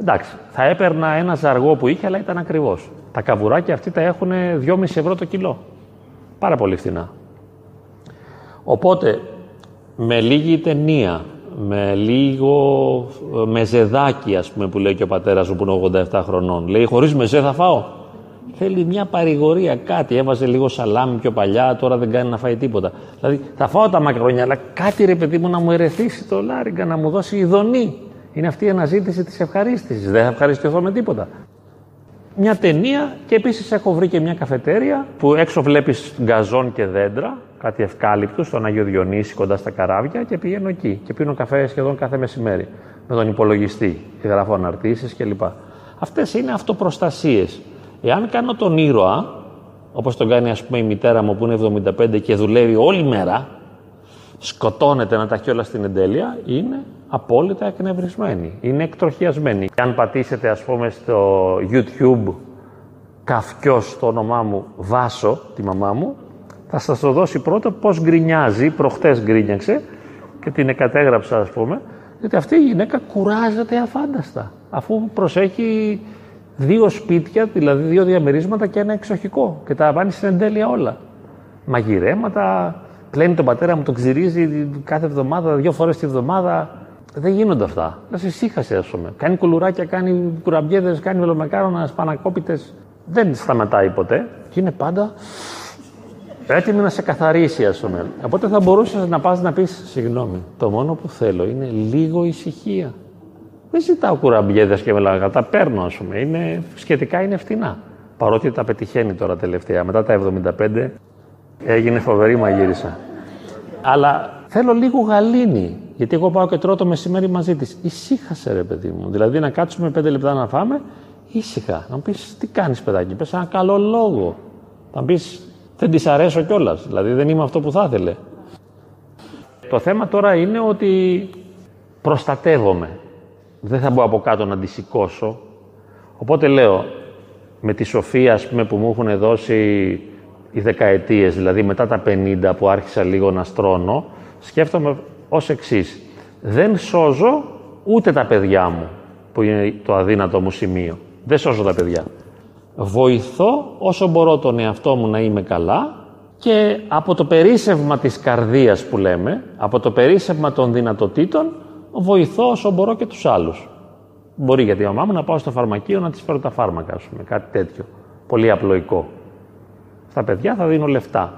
Εντάξει, θα έπαιρνα ένα ζαργό που είχε, αλλά ήταν ακριβώς. Τα καβουράκια αυτοί τα έχουν 2,5 ευρώ το κιλό. Πάρα πολύ φθηνά. Οπότε, με λίγη ταινία, με λίγο μεζεδάκι, ας πούμε, που λέει και ο πατέρας μου που είναι 87 χρονών. Λέει, χωρίς μεζέ θα φάω. Θέλει μια παρηγορία, κάτι. Έβαζε λίγο σαλάμι πιο παλιά, τώρα δεν κάνει να φάει τίποτα. Δηλαδή, θα φάω τα μακρονιά, αλλά κάτι ρε παιδί μου να μου ερεθίσει το λάριγκα, να μου δώσει ειδονή. Είναι αυτή η αναζήτηση της ευχαρίστησης. Δεν θα ευχαριστηθώ με τίποτα. Μια ταινία και επίσης έχω βρει και μια καφετέρια που έξω βλέπεις γκαζόν και δέντρα, κάτι ευκάλυπτου, στον Άγιο Διονύση κοντά στα καράβια και πηγαίνω εκεί και πίνω καφέ σχεδόν κάθε μεσημέρι με τον υπολογιστή και γράφω αναρτήσεις κλπ. Αυτές είναι αυτοπροστασίες. Εάν κάνω τον ήρωα, όπως τον κάνει ας πούμε η μητέρα μου που είναι 75 και δουλεύει όλη μέρα, σκοτώνεται να τα έχει όλα στην εντέλεια, είναι απόλυτα εκνευρισμένη, είναι εκτροχιασμένη. Και αν πατήσετε ας πούμε στο YouTube καφκιός το όνομά μου Βάσο, τη μαμά μου, θα σας το δώσει πρώτα πώς γκρινιάζει, προχτές γκρίνιαξε και την εκατέγραψα ας πούμε, γιατί αυτή η γυναίκα κουράζεται αφάνταστα, αφού προσέχει δύο σπίτια, δηλαδή δύο διαμερίσματα και ένα εξοχικό και τα βάνεις στην εντέλεια όλα. Μαγειρέματα, πλένει τον πατέρα μου, τον ξυρίζει κάθε εβδομάδα, δύο φορές τη εβδομάδα. Δεν γίνονται αυτά. Να σε ησύχασε, ας πούμε. Κάνει κουλουράκια, κάνει κουραμπιέδες, κάνει μελομεκάρονα, σπανακόπιτες. Δεν σταματάει ποτέ και είναι πάντα έτοιμη να σε καθαρίσει, ας πούμε. Οπότε θα μπορούσες να πας να πεις: Συγγνώμη, το μόνο που θέλω είναι λίγο ησυχία. Δεν ζητάω κουραμπιέδες και μελαγά, τα παίρνω, ας πούμε. Είναι, σχετικά είναι φτηνά. Παρότι τα πετυχαίνει τώρα τελευταία. Μετά τα 75 έγινε φοβερή μαγείρισα. Αλλά θέλω λίγο γαλήνη. Γιατί εγώ πάω και τρώω το μεσημέρι μαζί της. Ησύχασε, ρε παιδί μου. Δηλαδή να κάτσουμε πέντε λεπτά να φάμε, ήσυχα. Να μου πεις τι κάνεις, παιδάκι, πες ένα καλό λόγο. Να πεις δεν της αρέσω κιόλας. Δηλαδή δεν είμαι αυτό που θα ήθελε. Το θέμα τώρα είναι ότι προστατεύομαι. Δεν θα μπω από κάτω να τη σηκώσω. Οπότε λέω, με τη σοφία ας πούμε, που μου έχουν δώσει οι δεκαετίες, δηλαδή μετά τα 50 που άρχισα λίγο να στρώνω, σκέφτομαι ως εξής. Δεν σώζω ούτε τα παιδιά μου, που είναι το αδύνατο μου σημείο. Δεν σώζω τα παιδιά. Βοηθώ όσο μπορώ τον εαυτό μου να είμαι καλά και από το περίσευμα της καρδίας που λέμε, από το περίσευμα των δυνατοτήτων, βοηθώ όσο μπορώ και τους άλλους. Μπορεί για τη μαμά μου να πάω στο φαρμακείο να της φέρω τα φάρμακα, ας πούμε, κάτι τέτοιο. Πολύ απλοϊκό. Στα παιδιά θα δίνω λεφτά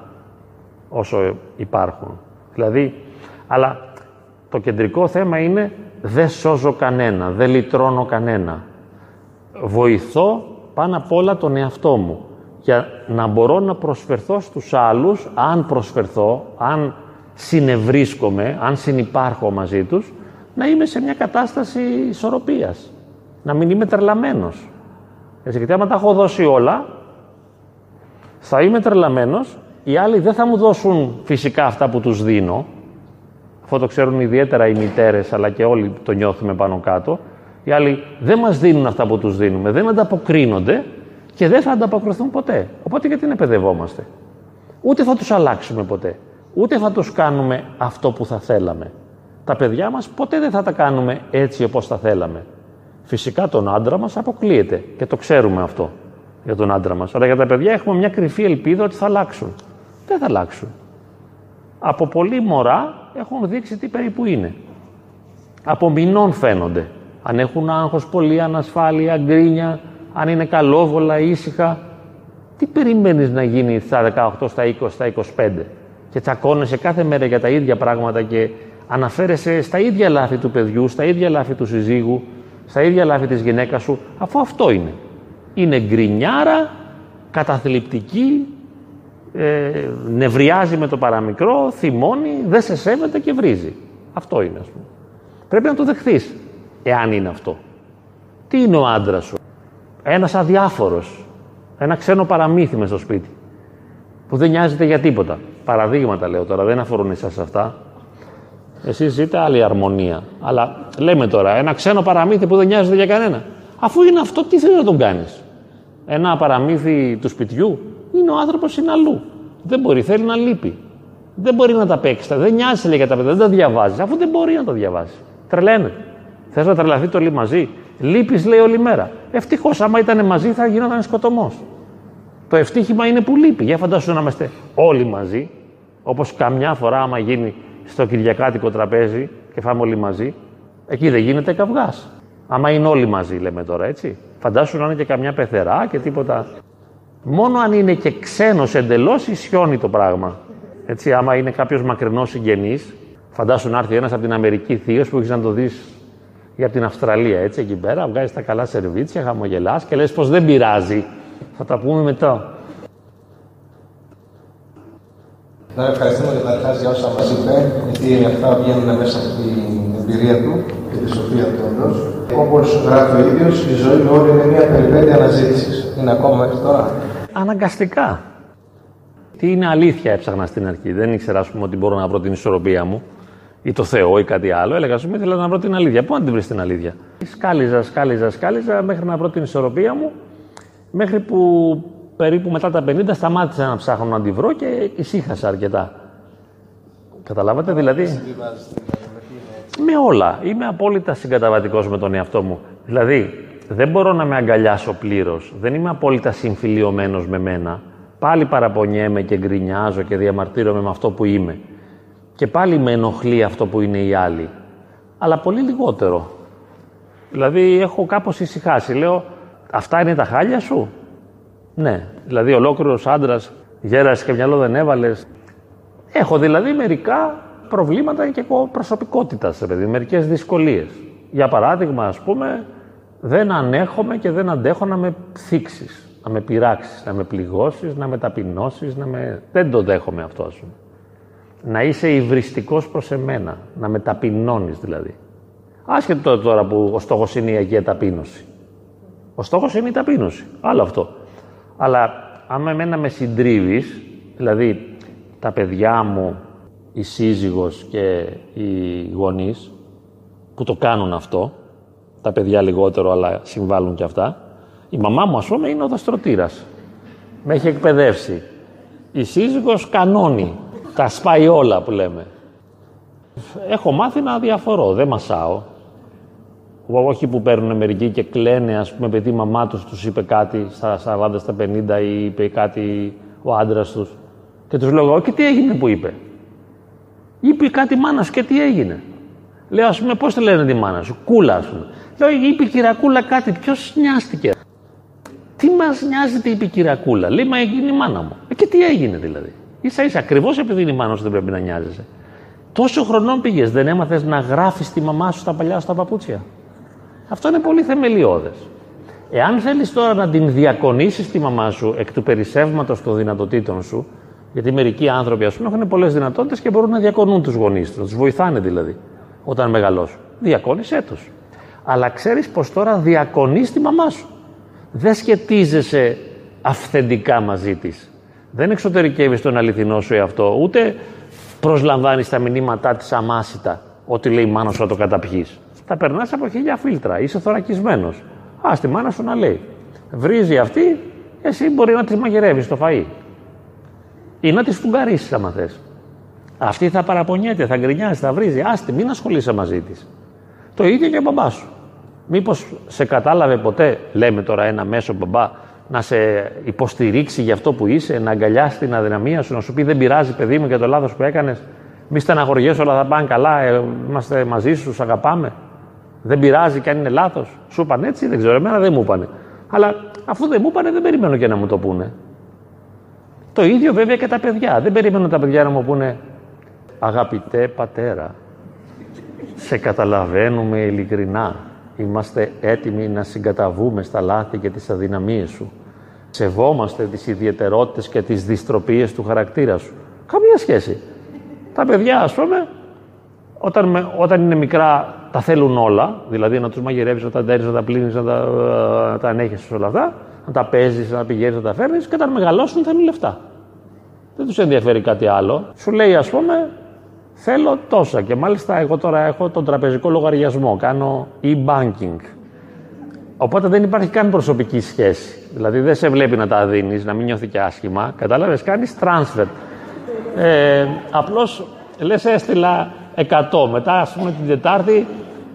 όσο υπάρχουν. Δηλαδή, αλλά το κεντρικό θέμα είναι δεν σώζω κανένα, δεν λυτρώνω κανένα. Βοηθώ πάνω απ' όλα τον εαυτό μου για να μπορώ να προσφερθώ στους άλλους, αν προσφερθώ, αν συνευρίσκομαι, αν συνυπάρχω μαζί τους, να είμαι σε μια κατάσταση ισορροπίας. Να μην είμαι τρελαμένος. Έτσι, γιατί άμα τα έχω δώσει όλα, θα είμαι τρελαμένος, οι άλλοι δεν θα μου δώσουν φυσικά αυτά που τους δίνω, αυτό το ξέρουν ιδιαίτερα οι μητέρες, αλλά και όλοι το νιώθουμε πάνω κάτω, οι άλλοι δεν μας δίνουν αυτά που τους δίνουμε, δεν ανταποκρίνονται και δεν θα ανταποκριθούν ποτέ. Οπότε γιατί να παιδευόμαστε; Ούτε θα τους αλλάξουμε ποτέ. Ούτε θα τους κάνουμε αυτό που θα θέλαμε. Τα παιδιά μας ποτέ δεν θα τα κάνουμε έτσι όπως θα θέλαμε. Φυσικά τον άντρα μας αποκλείεται και το ξέρουμε αυτό για τον άντρα μας. Αλλά για τα παιδιά έχουμε μια κρυφή ελπίδα ότι θα αλλάξουν. Δεν θα αλλάξουν. Από πολύ μωρά έχουν δείξει τι περίπου είναι. Από μηνών φαίνονται. Αν έχουν άγχος, πολύ ανασφάλεια, γκρίνια, αν είναι καλόβολα, ήσυχα. Τι περιμένεις να γίνει στα 18, στα 20, στα 25 και τσακώνεσαι κάθε μέρα για τα ίδια πράγματα και αναφέρεσαι στα ίδια λάθη του παιδιού, στα ίδια λάθη του συζύγου, στα ίδια λάθη της γυναίκας σου, αφού αυτό είναι. Είναι γκρινιάρα, καταθλιπτική, ε, νευριάζει με το παραμικρό, θυμώνει, δεν σε σέβεται και βρίζει. Αυτό είναι, ας πούμε. Πρέπει να το δεχθείς, εάν είναι αυτό. Τι είναι ο άντρας σου; Ένας αδιάφορος. Ένα ξένο παραμύθι μες στο σπίτι. Που δεν νοιάζεται για τίποτα. Παραδείγματα λέω τώρα, δεν αφορούν εσάς αυτά. Εσείς ζείτε άλλη αρμονία. Αλλά λέμε τώρα, ένα ξένο παραμύθι που δεν νοιάζεται για κανένα. Αφού είναι αυτό, τι θέλεις να τον κάνεις; Ένα παραμύθι του σπιτιού; Είναι ο άνθρωπος είναι αλλού. Δεν μπορεί, θέλει να λείπει. Δεν μπορεί να τα παίξει. Δεν νοιάζει λέει, για τα παιδιά, δεν τα διαβάζει. Αφού δεν μπορεί να τα διαβάζει. Τρελαίνεται. Θες να τρελαθεί το όλοι μαζί; Λείπεις, λέει όλη μέρα. Ευτυχώς, άμα ήταν μαζί, θα γινόταν σκοτωμός. Το ευτύχημα είναι που λείπει. Για φαντάσου να είμαστε όλοι μαζί, όπως καμιά φορά, άμα γίνει στο Κυριακάτικο τραπέζι και φάμε όλοι μαζί, εκεί δεν γίνεται καυγάς. Άμα είναι όλοι μαζί, λέμε τώρα, έτσι. Φαντάσου να είναι και καμιά πεθερά και τίποτα. Μόνο αν είναι και ξένος εντελώς, ισιώνει το πράγμα. Έτσι, άμα είναι κάποιος μακρινός συγγενής, φαντάσου να έρθει ένας από την Αμερική θείος που έχεις να το δεις για την Αυστραλία, έτσι εκεί πέρα, βγάζεις τα καλά σερβίτσια, χαμογελάς και λες πως δεν πειράζει. Θα τα πούμε μετά. Να ευχαριστούμε καταρχά για όσα μας είπε, γιατί αυτά βγαίνουν μέσα από την εμπειρία του και τη σοφία του όντω. Όπως γράφει ο ίδιος, η ζωή μου όλη είναι μια περιπέτεια αναζήτησης. Είναι ακόμα μέχρι τώρα. Αναγκαστικά. Τι είναι αλήθεια έψαχνα στην αρχή. Δεν ήξερα, ας πούμε, ότι μπορώ να βρω την ισορροπία μου ή το Θεό ή κάτι άλλο. Έλεγα, ας πούμε, ήθελα να βρω την αλήθεια. Πού να την βρεις την αλήθεια; Σκάλιζα, σκάλιζα, σκάλιζα μέχρι να βρω την ισορροπία μου. Μέχρι που περίπου μετά τα 50 σταμάτησα να ψάχνω να τη βρω και ησύχασα αρκετά. Καταλάβατε, δηλαδή; Με όλα. Είμαι απόλυτα συγκαταβατικός με τον εαυτό μου. Δηλαδή, δεν μπορώ να με αγκαλιάσω πλήρως. Δεν είμαι απόλυτα συμφιλειωμένος με μένα. Πάλι παραπονιέμαι και γκρινιάζω και διαμαρτύρομαι με αυτό που είμαι. Και πάλι με ενοχλεί αυτό που είναι οι άλλοι. Αλλά πολύ λιγότερο. Δηλαδή, έχω κάπως ησυχάσει. Λέω, αυτά είναι τα χάλια σου; Ναι. Δηλαδή, ολόκληρος άντρας, γέρασε και μυαλό δεν έβαλες. Έχω δηλαδή μερικά προβλήματα και προσωπικότητας, σε παιδί, μερικές δυσκολίες. Για παράδειγμα, ας πούμε, δεν ανέχομαι και δεν αντέχω να με θίξεις, να με πειράξεις, να με πληγώσεις, να με ταπεινώσεις, να με. Δεν το δέχομαι αυτό, ας πούμε. Να είσαι υβριστικός προς εμένα, να με ταπεινώνεις δηλαδή. Άσχετο τώρα που ο στόχος είναι η αγία ταπείνωση. Ο στόχος είναι η ταπείνωση. Άλλο αυτό. Αλλά άμα εμένα με συντρίβεις, δηλαδή τα παιδιά μου, η σύζυγος και οι γονείς, που το κάνουν αυτό, τα παιδιά λιγότερο αλλά συμβάλλουν και αυτά, η μαμά μου ας πούμε είναι ο δαστρωτήρας. Με έχει εκπαιδεύσει. Η σύζυγος κανόνι. Τα σπάει όλα που λέμε. Έχω μάθει να διαφορώ, δεν μασάω. Όχι που παίρνουν μερικοί και κλαίνε, ας πούμε, επειδή η μαμά τους τους είπε κάτι στα 40, στα 50 ή είπε κάτι ο άντρας τους. Και τους λέω, και τι έγινε που είπε; Είπε κάτι μάνα και τι έγινε; Λέω, ας πούμε, πώς τη λένε τη μάνα σου, Κούλα, ας πούμε. Λέω, είπε η κυρακούλα κάτι, ποιος νοιάστηκε; Τι μας νοιάζει τι είπε η κυρακούλα; Λέει, μα έγινε η μάνα μου. Ε, και τι έγινε δηλαδή; σα ίσα, ακριβώς επειδή είναι η μάνα σου δεν πρέπει να νοιάζεσαι. Τόσο χρονών πήγες, δεν έμαθες να γράφεις τη μαμά σου τα παλιά στα παπούτσια; Αυτό είναι πολύ θεμελιώδες. Εάν θέλεις τώρα να την διακονήσεις τη μαμά σου εκ του περισσεύματος των δυνατοτήτων σου, γιατί μερικοί άνθρωποι, ας πούμε, έχουν πολλές δυνατότητες και μπορούν να διακονούν τους γονείς τους, να τους βοηθάνε δηλαδή όταν μεγαλώσουν. Διακόνησέ τους. Αλλά ξέρεις πως τώρα διακονείς τη μαμά σου. Δεν σχετίζεσαι αυθεντικά μαζί της. Δεν εξωτερικεύεις τον αληθινό σου εαυτό, ούτε προσλαμβάνεις τα μηνύματά της αμάσιτα, ότι λέει η μάνα σου να το καταπιείς. Τα περνάς από χίλια φίλτρα, είσαι θωρακισμένος. Α τη μάνα σου να λέει. Βρίζει αυτή, εσύ μπορεί να της μαγειρεύεις το φαΐ ή να της φουγκαρίσει, άμα θες. Αυτή θα παραπονιέται, θα γκρινιάζει, θα βρίζει. Άστη, μην ασχολείσαι μαζί της. Το ίδιο και ο μπαμπάς σου. Μήπως σε κατάλαβε ποτέ, λέμε τώρα ένα μέσο μπαμπά, να σε υποστηρίξει για αυτό που είσαι, να αγκαλιάσει την αδυναμία σου, να σου πει δεν πειράζει παιδί μου για το λάθος που έκανες. Μη στεναχωριέσαι, όλα θα πάνε καλά, ε, είμαστε μαζί σου, σου αγαπάμε. Δεν πειράζει και αν είναι λάθος. Σου είπαν έτσι, δεν ξέρω, εμένα δεν μου είπανε. Αλλά αφού δεν μου είπανε, δεν περιμένω και να μου το πούνε. Το ίδιο βέβαια και τα παιδιά. Δεν περιμένουν τα παιδιά να μου πούνε «Αγαπητέ πατέρα, σε καταλαβαίνουμε ειλικρινά. Είμαστε έτοιμοι να συγκαταβούμε στα λάθη και τις αδυναμίες σου. Σεβόμαστε τις ιδιαιτερότητες και τις δυστροπίες του χαρακτήρα σου». Καμία σχέση. Τα παιδιά, ας πούμε, όταν, όταν είναι μικρά τα θέλουν όλα, δηλαδή να τους μαγειρεύεις, να τα ντέρεις, να τα πλύνεις, να τα, να τα ανέχεσαι όλα αυτά, να τα παίζεις, να πηγαίνεις, να τα φέρνεις και όταν μεγαλώσουν θέλουν λεφτά. Δεν τους ενδιαφέρει κάτι άλλο. Σου λέει, ας πούμε, θέλω τόσα. Και μάλιστα εγώ τώρα έχω τον τραπεζικό λογαριασμό, κάνω e-banking. Οπότε δεν υπάρχει καν προσωπική σχέση. Δηλαδή δεν σε βλέπει να τα δίνεις, να μην νιώθει και άσχημα. Κατάλαβες, κάνεις transfer. Ε, Απλώς λες, έστειλα 100. Μετά, ας πούμε, την Τετάρτη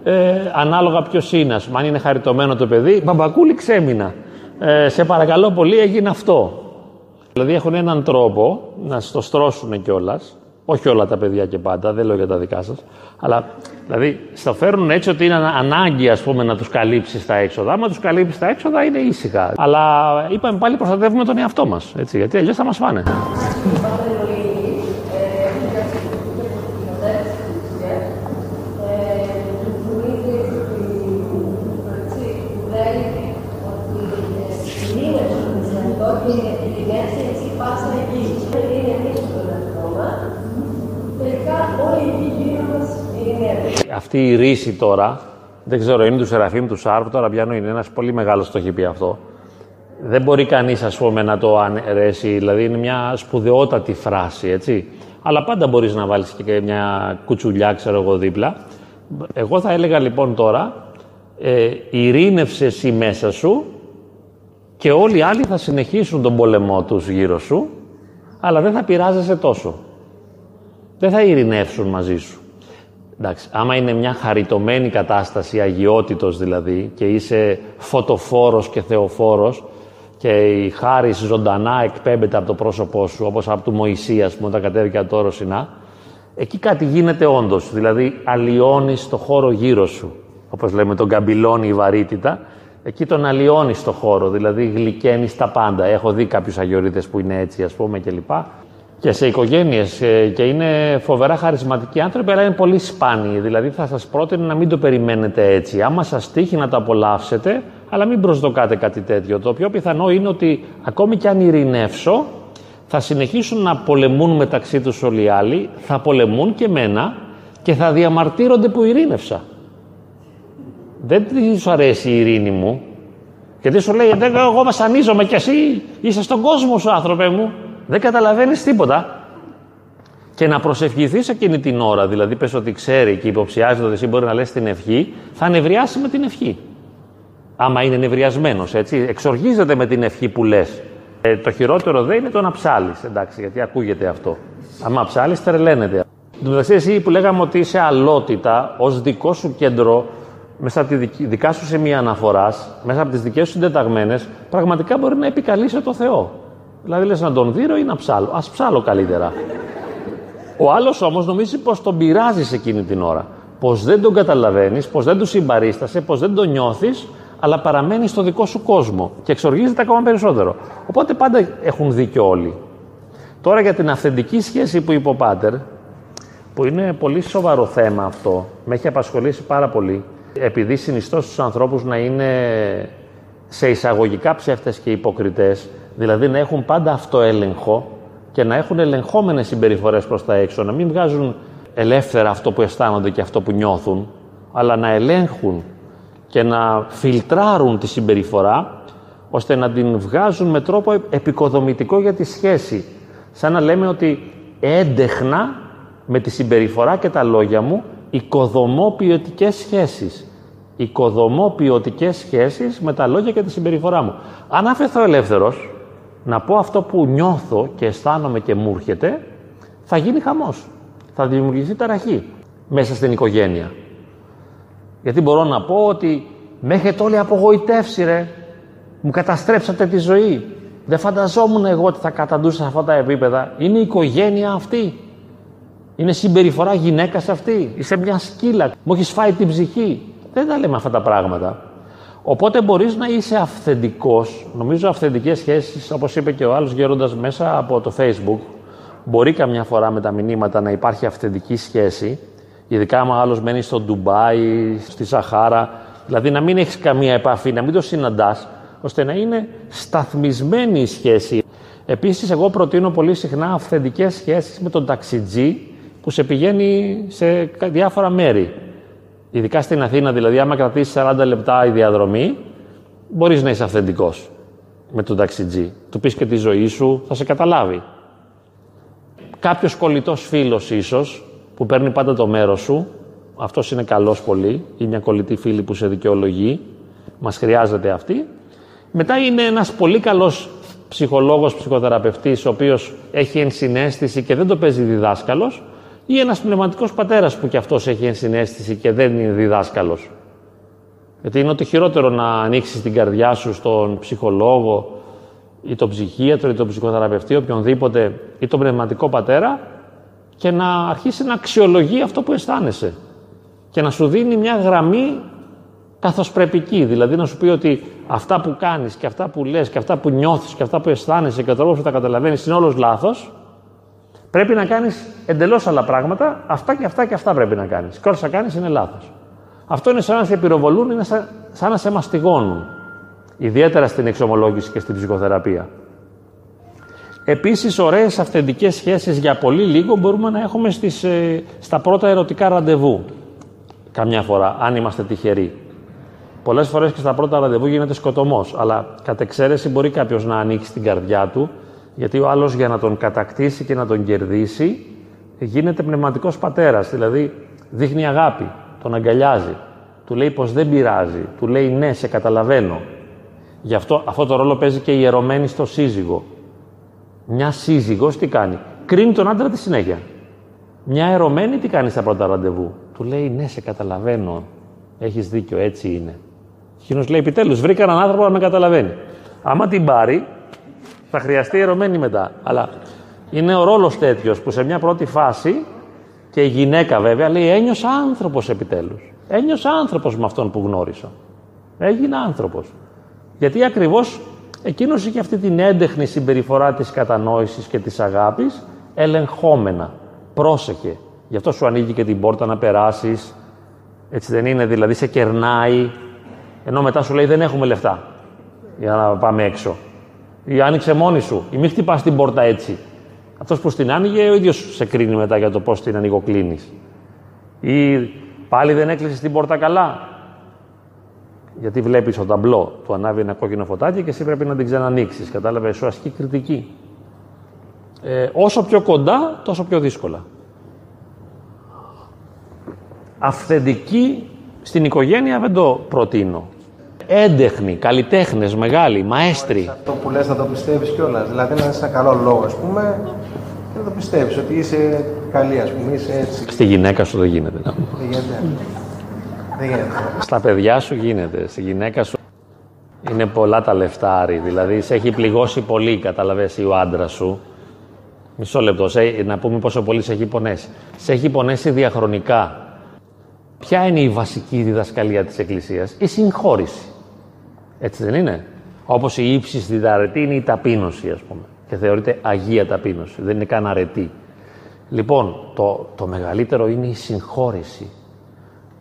ε, ανάλογα ποιος είναι. Αν είναι χαριτωμένο το παιδί, μπαμπακούλη ξέμεινα. Ε, σε παρακαλώ πολύ, έγινε αυτό. Δηλαδή έχουν έναν τρόπο να το στρώσουν κιόλας. Όχι όλα τα παιδιά και πάντα, δεν λέω για τα δικά σας. Αλλά δηλαδή στο φέρνουν έτσι ότι είναι ανάγκη ας πούμε, να τους καλύψεις τα έξοδα. Άμα τους καλύψεις τα έξοδα είναι ήσυχα. Αλλά είπαμε πάλι προστατεύουμε τον εαυτό μας. Γιατί αλλιώς θα μας φάνε. Αυτή η ρίση τώρα, δεν ξέρω, είναι του Σεραφείμ του Σάρβ, τώρα πιάνω είναι ένας πολύ μεγάλος το έχει πει αυτό. Δεν μπορεί κανείς, ας πούμε, να το αναιρέσει, δηλαδή είναι μια σπουδαιότατη φράση, έτσι. Αλλά πάντα μπορείς να βάλεις και μια κουτσουλιά, ξέρω εγώ, δίπλα. Εγώ θα έλεγα λοιπόν τώρα, ε, ειρήνευσε εσύ μέσα σου και όλοι οι άλλοι θα συνεχίσουν τον πόλεμό τους γύρω σου, αλλά δεν θα πειράζεσαι τόσο. Δεν θα ειρηνεύσουν μαζί σου. Εντάξει, άμα είναι μια χαριτωμένη κατάσταση, αγιότητος δηλαδή, και είσαι φωτοφόρος και θεοφόρος και η χάρη ζωντανά εκπέμπεται από το πρόσωπό σου, όπως από του Μωυσία που όταν κατέβηκε από το όρο Σινά, εκεί κάτι γίνεται όντως, δηλαδή αλλοιώνεις το χώρο γύρω σου. Όπως λέμε τον καμπυλώνει η βαρύτητα, εκεί τον αλλοιώνεις το χώρο, δηλαδή γλυκαίνεις τα πάντα. Έχω δει κάποιους αγιορείτες που είναι έτσι, ας πούμε, κλπ και σε οικογένειες ε, και είναι φοβερά χαρισματικοί άνθρωποι, αλλά είναι πολύ σπάνιοι. Δηλαδή, θα σας πρότεινα να μην το περιμένετε έτσι. Άμα σας τύχει να το απολαύσετε, αλλά μην προσδοκάτε κάτι τέτοιο. Το πιο πιθανό είναι ότι ακόμη και αν ειρηνεύσω, θα συνεχίσουν να πολεμούν μεταξύ τους όλοι οι άλλοι, θα πολεμούν και μένα και θα διαμαρτύρονται που ειρήνευσα. Δεν του αρέσει η ειρήνη μου. Γιατί σου λέει, εγώ βασανίζομαι κι εσύ είσαι στον κόσμο σου, άνθρωπε μου δεν καταλαβαίνεις τίποτα και να προσευχηθείς εκείνη την ώρα, δηλαδή πες ότι ξέρει και υποψιάζεται ότι εσύ μπορεί να λες την ευχή, θα νευριάσει με την ευχή. Άμα είναι νευριασμένος, έτσι, εξοργίζεται με την ευχή που λες. Ε, το χειρότερο δεν είναι το να ψάλεις, εντάξει, γιατί ακούγεται αυτό. Άμα ψάλεις, τρελαίνεται. Εν τω μεταξύ, εσύ που λέγαμε ότι είσαι αλότητα ως δικό σου κέντρο, μέσα από τη δικά σου σημεία αναφοράς, μέσα από τις δικές σου συντεταγμένες, πραγματικά μπορεί να επικαλείσαι το Θεό. Δηλαδή λες να τον δίνω ή να ψάλω. Ας ψάλω καλύτερα. Ο άλλος όμως νομίζει πως τον πειράζεις εκείνη την ώρα. Πως δεν τον καταλαβαίνεις, πως δεν του συμπαρίστασε, πως δεν τον νιώθεις, αλλά παραμένεις στο δικό σου κόσμο και εξοργίζεται ακόμα περισσότερο. Οπότε πάντα έχουν δίκιο όλοι. Τώρα για την αυθεντική σχέση που είπε ο Πάτερ, που είναι πολύ σοβαρό θέμα αυτό, με έχει απασχολήσει πάρα πολύ, επειδή συνιστώ στους ανθρώπους να είναι σε εισαγωγικά ψεύτες και υποκριτές, Δηλαδή να έχουν πάντα αυτοέλεγχο και να έχουν ελεγχόμενες συμπεριφορές προς τα έξω, να μην βγάζουν ελεύθερα αυτό που αισθάνονται και αυτό που νιώθουν, αλλά να ελέγχουν και να φιλτράρουν τη συμπεριφορά, ώστε να την βγάζουν με τρόπο επικοδομητικό για τη σχέση. Σαν να λέμε ότι έντεχνα με τη συμπεριφορά και τα λόγια μου οικοδομώ ποιοτικέ σχέσεις. Οικοδομώ ποιοτικέ σχέσεις με τα λόγια και τη συμπεριφορά μου. Αν αφαιθώ ελεύθερος, να πω αυτό που νιώθω και αισθάνομαι και μου έρχεται, θα γίνει χαμός. Θα δημιουργηθεί ταραχή μέσα στην οικογένεια. Γιατί μπορώ να πω ότι με έχετε όλοι απογοητεύσει ρε. Μου καταστρέψατε τη ζωή. Δεν φανταζόμουν εγώ ότι θα καταντούσα σε αυτά τα επίπεδα. Είναι η οικογένεια αυτή. Είναι συμπεριφορά γυναίκας αυτή. Είσαι μια σκύλα. Μου έχεις φάει την ψυχή. Δεν τα λέμε αυτά τα πράγματα. Οπότε μπορείς να είσαι αυθεντικός. Νομίζω αυθεντικές σχέσεις, όπως είπε και ο άλλος γέροντας μέσα από το Facebook, μπορεί καμιά φορά με τα μηνύματα να υπάρχει αυθεντική σχέση, ειδικά άμα άλλος μένει στο Ντουμπάι, στη Σαχάρα, δηλαδή να μην έχεις καμία επαφή, να μην το συναντάς, ώστε να είναι σταθμισμένη η σχέση. Επίσης, εγώ προτείνω πολύ συχνά αυθεντικές σχέσεις με τον ταξιτζή που σε πηγαίνει σε διάφορα μέρη. Ειδικά στην Αθήνα, δηλαδή, άμα κρατήσεις 40 λεπτά η διαδρομή, μπορείς να είσαι αυθεντικός με τον ταξιτζή. Του πεις και τη ζωή σου, θα σε καταλάβει. Κάποιος κολλητός φίλος, ίσως, που παίρνει πάντα το μέρος σου, αυτός είναι καλός πολύ, ή μια κολλητή φίλη που σε δικαιολογεί, μας χρειάζεται αυτή. Μετά είναι ένας πολύ καλός ψυχολόγος, ψυχοθεραπευτής, ο οποίος έχει ενσυναίσθηση και δεν το παίζει διδάσκαλος Ή ένας πνευματικός πατέρας που κι αυτός έχει ενσυναίσθηση και δεν είναι διδάσκαλος. Γιατί είναι ότι χειρότερο να ανοίξεις την καρδιά σου στον ψυχολόγο ή τον ψυχίατρο ή τον ψυχοθεραπευτή, οποιονδήποτε, ή τον πνευματικό πατέρα και να αρχίσει να αξιολογεί αυτό που αισθάνεσαι και να σου δίνει μια γραμμή καθοσπρεπική. Δηλαδή να σου πει ότι αυτά που κάνεις και αυτά που λες και αυτά που νιώθεις και αυτά που αισθάνεσαι και ο τρόπος που τα καταλαβαίνεις είναι όλος λάθος. Πρέπει να κάνεις εντελώς άλλα πράγματα, αυτά και αυτά και αυτά πρέπει να κάνεις. Και όλα θα κάνεις είναι λάθος. Αυτό είναι σαν να σε πυροβολούν, είναι σαν, σαν να σε μαστιγώνουν. Ιδιαίτερα στην εξομολόγηση και στην ψυχοθεραπεία. Επίσης, ωραίες αυθεντικές σχέσεις για πολύ λίγο μπορούμε να έχουμε στις, ε, στα πρώτα ερωτικά ραντεβού. Καμιά φορά, αν είμαστε τυχεροί. Πολλές φορές και στα πρώτα ραντεβού γίνεται σκοτωμός. Αλλά κατ' εξαίρεση μπορεί κάποιος να ανοίξει την καρδιά του, γιατί ο άλλος για να τον κατακτήσει και να τον κερδίσει γίνεται πνευματικός πατέρας. Δηλαδή δείχνει αγάπη, τον αγκαλιάζει, του λέει πως δεν πειράζει, του λέει ναι, σε καταλαβαίνω. Γι' αυτό αυτό το ρόλο παίζει και η ιερωμένη στο σύζυγο. Μια σύζυγος τι κάνει, κρίνει τον άντρα τη συνέχεια. Μια ερωμένη τι κάνει στα πρώτα ραντεβού; Του λέει ναι, σε καταλαβαίνω. Έχεις δίκιο, έτσι είναι. Εκείνος λέει: Επιτέλους, βρήκα έναν άνθρωπο να με καταλαβαίνει. Άμα την πάρει, θα χρειαστεί ερωμένη μετά. Αλλά είναι ο ρόλος τέτοιος που σε μια πρώτη φάση και η γυναίκα βέβαια λέει: Ένιωσα άνθρωπος επιτέλους. Ένιωσα άνθρωπος με αυτόν που γνώρισα. Έγινα άνθρωπος. Γιατί ακριβώς εκείνος είχε αυτή την έντεχνη συμπεριφορά της κατανόησης και της αγάπης ελεγχόμενα. Πρόσεχε. Γι' αυτό σου ανοίγει και την πόρτα να περάσεις. Έτσι δεν είναι, δηλαδή σε κερνάει, ενώ μετά σου λέει δεν έχουμε λεφτά για να πάμε έξω. Ή άνοιξε μόνη σου, ή μην χτυπά την πόρτα έτσι. Αυτός που στην άνοιγε, ο ίδιος σε κρίνει μετά για το πώς την ανοιγοκλίνεις. Ή πάλι δεν έκλεισες την πόρτα καλά; Γιατί βλέπεις το ταμπλό του ανάβει ένα κόκκινο φωτάκι και εσύ πρέπει να την ξανανοίξεις. Κατάλαβες, σου ασκεί κριτική. Ε, όσο πιο κοντά, τόσο πιο δύσκολα. Αυθεντική στην οικογένεια δεν το προτείνω. Έντεχνοι, καλλιτέχνες, μεγάλοι, μαέστροι. Αυτό που λες να το πιστεύεις κιόλας. Δηλαδή να είσαι ένα καλό λόγο, ας πούμε, και να το πιστεύεις ότι είσαι καλή, ας πούμε. Είσαι έτσι. Στη γυναίκα σου δεν γίνεται. Δεν γίνεται. Δεν γίνεται. Στα παιδιά σου γίνεται. Στη γυναίκα σου είναι πολλά τα λεφτάρι. Δηλαδή σε έχει πληγώσει πολύ, καταλαβες, ο άντρα σου. Μισό λεπτό, σε, να πούμε πόσο πολύ σε έχει πονέσει. Σε έχει πονέσει διαχρονικά. Ποια είναι η βασική διδασκαλία της Εκκλησίας, η συγχώρηση. Έτσι δεν είναι; Όπως η ύψη στην αρετή είναι η ταπείνωση, ας πούμε. Και θεωρείται αγία ταπείνωση, δεν είναι καν αρετή. Λοιπόν, το, το μεγαλύτερο είναι η συγχώρηση.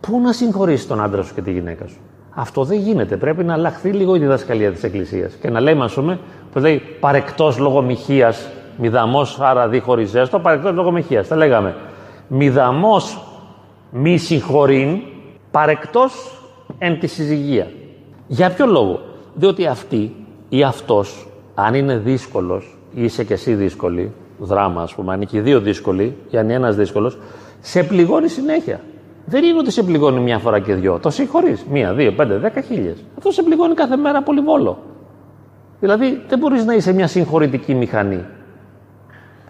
Πού να συγχωρήσεις τον άντρα σου και τη γυναίκα σου; Αυτό δεν γίνεται. Πρέπει να αλλάχθεί λίγο η διδασκαλία της Εκκλησίας. Και να λέμε, ας πούμε, που λέει παρεκτός λόγω μοιχείας, μηδαμός, άρα διχωριζέστο, παρεκτός λόγω μοιχείας. Τα λέγαμε. Μηδαμός μη συγχωρήν παρεκτός εν τη συζυγία. Για ποιο λόγο; Διότι αυτή ή αυτός, αν είναι δύσκολος ή είσαι και εσύ δύσκολη, δράμα ας πούμε, αν είναι και οι δύο δύσκολοι ή αν είναι ένας δύσκολος, σε πληγώνει συνέχεια. Δεν είναι ότι σε πληγώνει μία φορά και δυο. Το συγχωρείς. Μία, δύο, πέντε, δέκα χίλιες. Αυτό σε πληγώνει κάθε μέρα πολυβόλο. Δηλαδή δεν μπορείς να είσαι μια συγχωρητική μηχανή.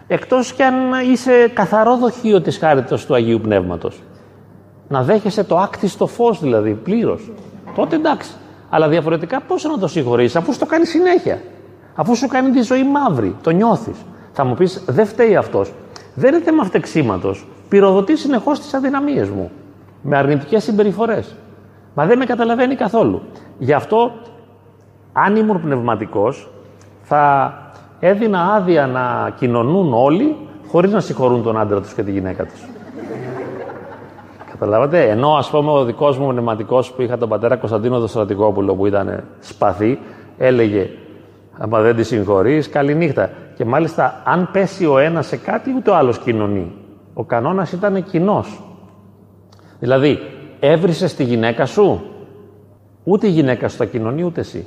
Εκτός κι αν είσαι καθαρό δοχείο της χάριτος του Αγίου Πνεύματος να δέχεσαι το άκτιστο φως δηλαδή πλήρως. Τότε εντάξει. Αλλά διαφορετικά πώς να το συγχωρήσει, αφού το κάνει συνέχεια. Αφού σου κάνει τη ζωή μαύρη, το νιώθεις. Θα μου πεις, δεν φταίει αυτός. Δεν είναι θέμα φτεξίματος. Πυροδοτεί συνεχώς τις αδυναμίες μου. Με αρνητικές συμπεριφορές. Μα δεν με καταλαβαίνει καθόλου. Γι' αυτό, αν ήμουν πνευματικός, θα έδινα άδεια να κοινωνούν όλοι χωρίς να συγχωρούν τον άντρα τους και τη γυναίκα τους. Καταλάβατε. Ενώ ας πούμε ο δικός μου πνευματικός που είχα τον πατέρα Κωνσταντίνο Δοστρατικόπουλο που ήταν σπαθή, έλεγε Άμα δεν τη συγχωρείς, καληνύχτα. Και μάλιστα, αν πέσει ο ένας σε κάτι, ούτε ο άλλος κοινωνεί. Ο κανόνας ήταν κοινός. Δηλαδή, έβρισες τη γυναίκα σου, ούτε η γυναίκα σου θα κοινωνεί, ούτε εσύ.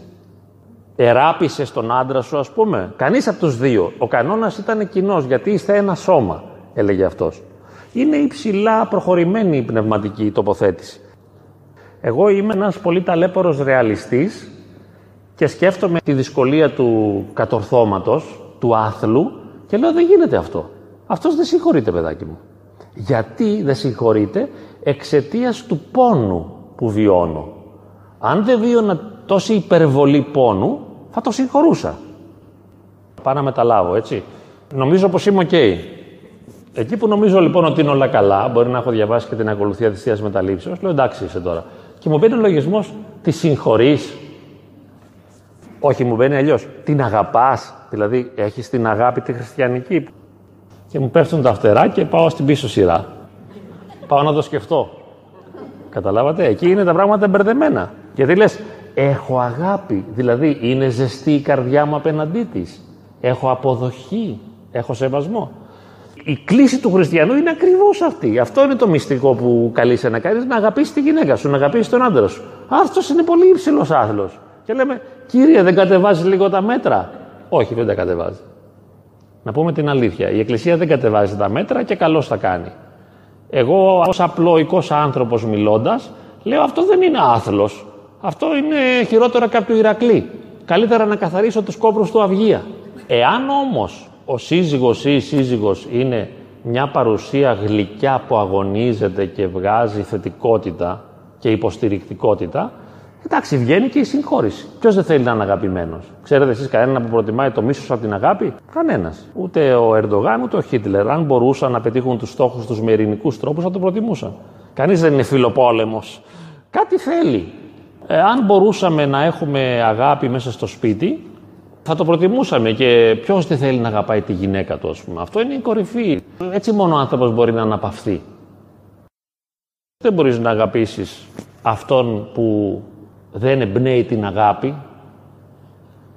Εράπησες τον άντρα σου, ας πούμε. Κανείς από τους δύο. Ο κανόνας ήταν κοινός, γιατί είστε ένα σώμα, έλεγε αυτός είναι υψηλά προχωρημένη η πνευματική τοποθέτηση. Εγώ είμαι ένας πολύ ταλέπορος ρεαλιστής και σκέφτομαι τη δυσκολία του κατορθώματος, του άθλου και λέω δεν γίνεται αυτό. Αυτός δεν συγχωρείται παιδάκι μου. Γιατί δεν συγχωρείται; Εξαιτίας του πόνου που βιώνω. Αν δεν βίωνα τόση υπερβολή πόνου, θα το συγχωρούσα. Πάω να μεταλάβω, έτσι. Νομίζω πως είμαι οκ. Εκεί που νομίζω λοιπόν ότι είναι όλα καλά, μπορεί να έχω διαβάσει και την ακολουθία της Θείας Μεταλήψεως, λέω εντάξει είσαι τώρα. Και μου μπαίνει ο λογισμός, τη συγχωρείς. Όχι, μου μπαίνει αλλιώς. Την αγαπάς, δηλαδή έχεις την αγάπη τη χριστιανική. Και μου πέφτουν τα φτερά και πάω στην πίσω σειρά. Πάω να το σκεφτώ. Καταλάβατε, εκεί είναι τα πράγματα μπερδεμένα. Γιατί λες, έχω αγάπη, δηλαδή είναι ζεστή η καρδιά μου απέναντί της. Έχω αποδοχή, έχω σεβασμό η κλίση του χριστιανού είναι ακριβώς αυτή. Αυτό είναι το μυστικό που καλείσαι να κάνεις, να αγαπήσεις τη γυναίκα σου, να αγαπήσεις τον άντρα σου. Αυτό είναι πολύ υψηλός άθλος. Και λέμε, κύριε, δεν κατεβάζεις λίγο τα μέτρα; Όχι, δεν τα κατεβάζει. Να πούμε την αλήθεια. Η Εκκλησία δεν κατεβάζει τα μέτρα και καλώς τα κάνει. Εγώ, ως απλοϊκός άνθρωπος μιλώντας, λέω αυτό δεν είναι άθλος. Αυτό είναι χειρότερο κάποιο Ηρακλή. Καλύτερα να καθαρίσω τους κόπρους του Αυγία. Εάν όμως ο σύζυγος ή η σύζυγος είναι μια παρουσία γλυκιά που αγωνίζεται και βγάζει θετικότητα και υποστηρικτικότητα, εντάξει, βγαίνει και η συγχώρηση. Ποιος δεν θέλει να είναι αγαπημένος; Ξέρετε εσείς κανέναν που προτιμάει το μίσος από την αγάπη, κανένας. Ούτε ο Ερντογάν ούτε ο Χίτλερ. Αν μπορούσαν να πετύχουν τους στόχους τους με ειρηνικούς τρόπους, θα το προτιμούσαν. Κανείς δεν είναι φιλοπόλεμος. Κάτι θέλει. Ε, αν μπορούσαμε να έχουμε αγάπη μέσα στο σπίτι, θα το προτιμούσαμε και ποιος δεν θέλει να αγαπάει τη γυναίκα του, ας πούμε. Αυτό είναι η κορυφή. Έτσι μόνο ο άνθρωπος μπορεί να αναπαυθεί. Δεν μπορείς να αγαπήσεις αυτόν που δεν εμπνέει την αγάπη.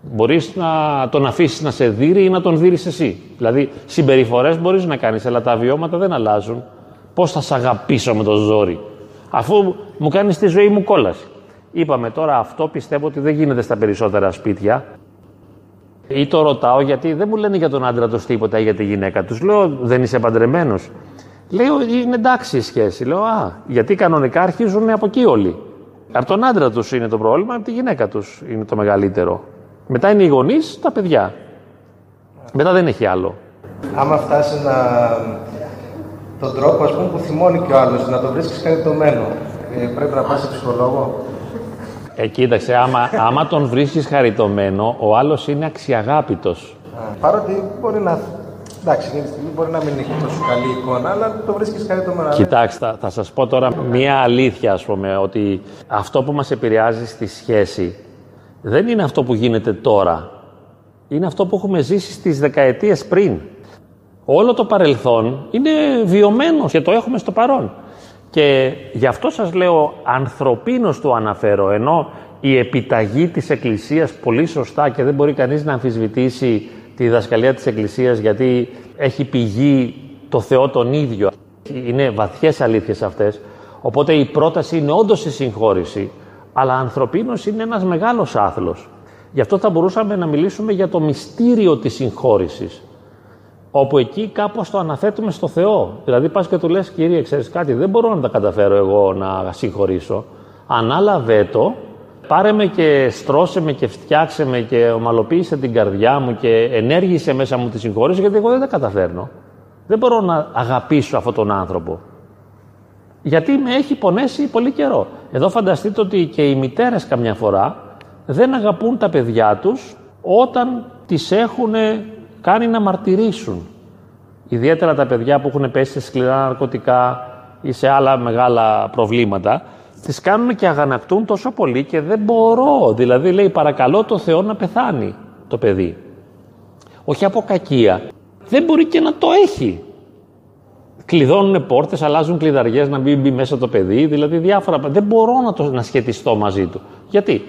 Μπορείς να τον αφήσεις να σε δει ή να τον δει εσύ. Δηλαδή, συμπεριφορές μπορείς να κάνεις, αλλά τα βιώματα δεν αλλάζουν. Πώς θα σε αγαπήσω με το ζόρι, αφού μου κάνεις τη ζωή μου κόλαση. Είπαμε τώρα αυτό πιστεύω ότι δεν γίνεται στα περισσότερα σπίτια. Ή το ρωτάω γιατί δεν μου λένε για τον άντρα τους τίποτα ή για τη γυναίκα τους. Λέω, δεν είσαι παντρεμένος. Λέω, είναι εντάξει η σχέση. Λέω, Α, γιατί κανονικά αρχίζουν από εκεί όλοι. Από τον άντρα τους είναι το πρόβλημα, από τη γυναίκα τους είναι το μεγαλύτερο. Μετά είναι οι γονείς, τα παιδιά. Μετά δεν έχει άλλο. Άμα φτάσεις να. τον τρόπο ας πούμε, που θυμώνει και ο άλλος, να το βρίσκεις χαριτωμένο, ε, πρέπει να πας σε ψυχολόγο; Ε, κοίταξε, άμα, άμα τον βρίσκεις χαριτωμένο, ο άλλος είναι αξιαγάπητος. Παρότι μπορεί να. Εντάξει, εκείνη τη στιγμή μπορεί να μην έχει τόσο καλή εικόνα, αλλά το βρίσκεις χαριτωμένο. Κοιτάξτε, θα, σας πω τώρα μία αλήθεια, ας πούμε, ότι αυτό που μας επηρεάζει στη σχέση δεν είναι αυτό που γίνεται τώρα. Είναι αυτό που έχουμε ζήσει στις δεκαετίες πριν. Όλο το παρελθόν είναι βιωμένο και το έχουμε στο παρόν. Και γι' αυτό σας λέω ανθρωπίνως το αναφέρω, ενώ η επιταγή της Εκκλησίας πολύ σωστά και δεν μπορεί κανείς να αμφισβητήσει τη διδασκαλία της Εκκλησίας γιατί έχει πηγή το Θεό τον ίδιο. Είναι βαθιές αλήθειες αυτές. Οπότε η πρόταση είναι όντως η συγχώρηση, αλλά ανθρωπίνως είναι ένας μεγάλος άθλος. Γι' αυτό θα μπορούσαμε να μιλήσουμε για το μυστήριο της συγχώρησης όπου εκεί κάπως το αναθέτουμε στο Θεό. Δηλαδή πας και του λες, Κύριε, ξέρεις κάτι, δεν μπορώ να τα καταφέρω εγώ να συγχωρήσω. Ανάλαβε το, πάρε με και στρώσε με και φτιάξε με και ομαλοποίησε την καρδιά μου και ενέργησε μέσα μου τη συγχώρηση, γιατί εγώ δεν τα καταφέρνω. Δεν μπορώ να αγαπήσω αυτόν τον άνθρωπο. Γιατί με έχει πονέσει πολύ καιρό. Εδώ φανταστείτε ότι και οι μητέρες καμιά φορά δεν αγαπούν τα παιδιά τους όταν τις έχουν κάνει να μαρτυρήσουν. Ιδιαίτερα τα παιδιά που έχουν πέσει σε σκληρά ναρκωτικά ή σε άλλα μεγάλα προβλήματα, τις κάνουν και αγανακτούν τόσο πολύ και δεν μπορώ. Δηλαδή λέει παρακαλώ το Θεό να πεθάνει το παιδί. Όχι από κακία. Δεν μπορεί και να το έχει. Κλειδώνουν πόρτες, αλλάζουν κλειδαριές να μην μπει μέσα το παιδί, δηλαδή διάφορα. Δεν μπορώ να, το, να σχετιστώ μαζί του. Γιατί;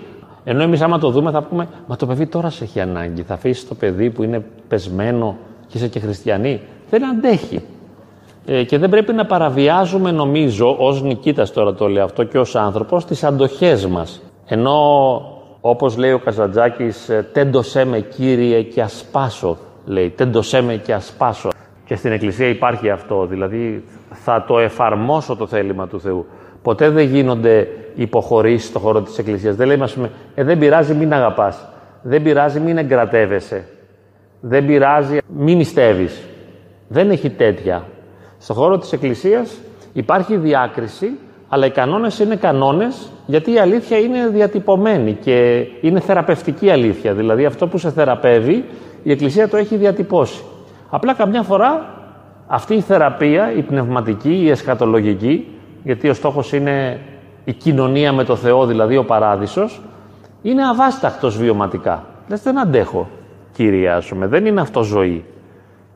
Ενώ εμείς, άμα το δούμε, θα πούμε: Μα το παιδί τώρα σε έχει ανάγκη. Θα αφήσεις το παιδί που είναι πεσμένο και είσαι και χριστιανή. Δεν αντέχει. Ε, και δεν πρέπει να παραβιάζουμε, νομίζω, ως νικήτας τώρα το λέω αυτό και ως άνθρωπος, τις αντοχές μας. Ενώ, όπως λέει ο Καζαντζάκης, ε, τέντωσέ με κύριε και ασπάσω. Λέει, τέντωσέ με και ασπάσω. Και στην Εκκλησία υπάρχει αυτό. Δηλαδή, θα το εφαρμόσω το θέλημα του Θεού. Ποτέ δεν γίνονται υποχωρήσεις στον χώρο της Εκκλησίας. Δεν λέμε, ας πούμε, ε, δεν πειράζει, μην αγαπάς. Δεν πειράζει, μην εγκρατεύεσαι. Δεν πειράζει, μην νηστεύεις. Δεν έχει τέτοια. Στον χώρο της Εκκλησίας υπάρχει διάκριση, αλλά οι κανόνες είναι κανόνες γιατί η αλήθεια είναι διατυπωμένη και είναι θεραπευτική αλήθεια. Δηλαδή αυτό που σε θεραπεύει η Εκκλησία το έχει διατυπώσει. Απλά καμιά φορά αυτή η θεραπεία, η πνευματική, η εσχατολογική, γιατί ο στόχος είναι η κοινωνία με το Θεό, δηλαδή ο παράδεισος, είναι αβάσταχτος βιωματικά. Λες δεν αντέχω, Κύριε, δεν είναι αυτό ζωή.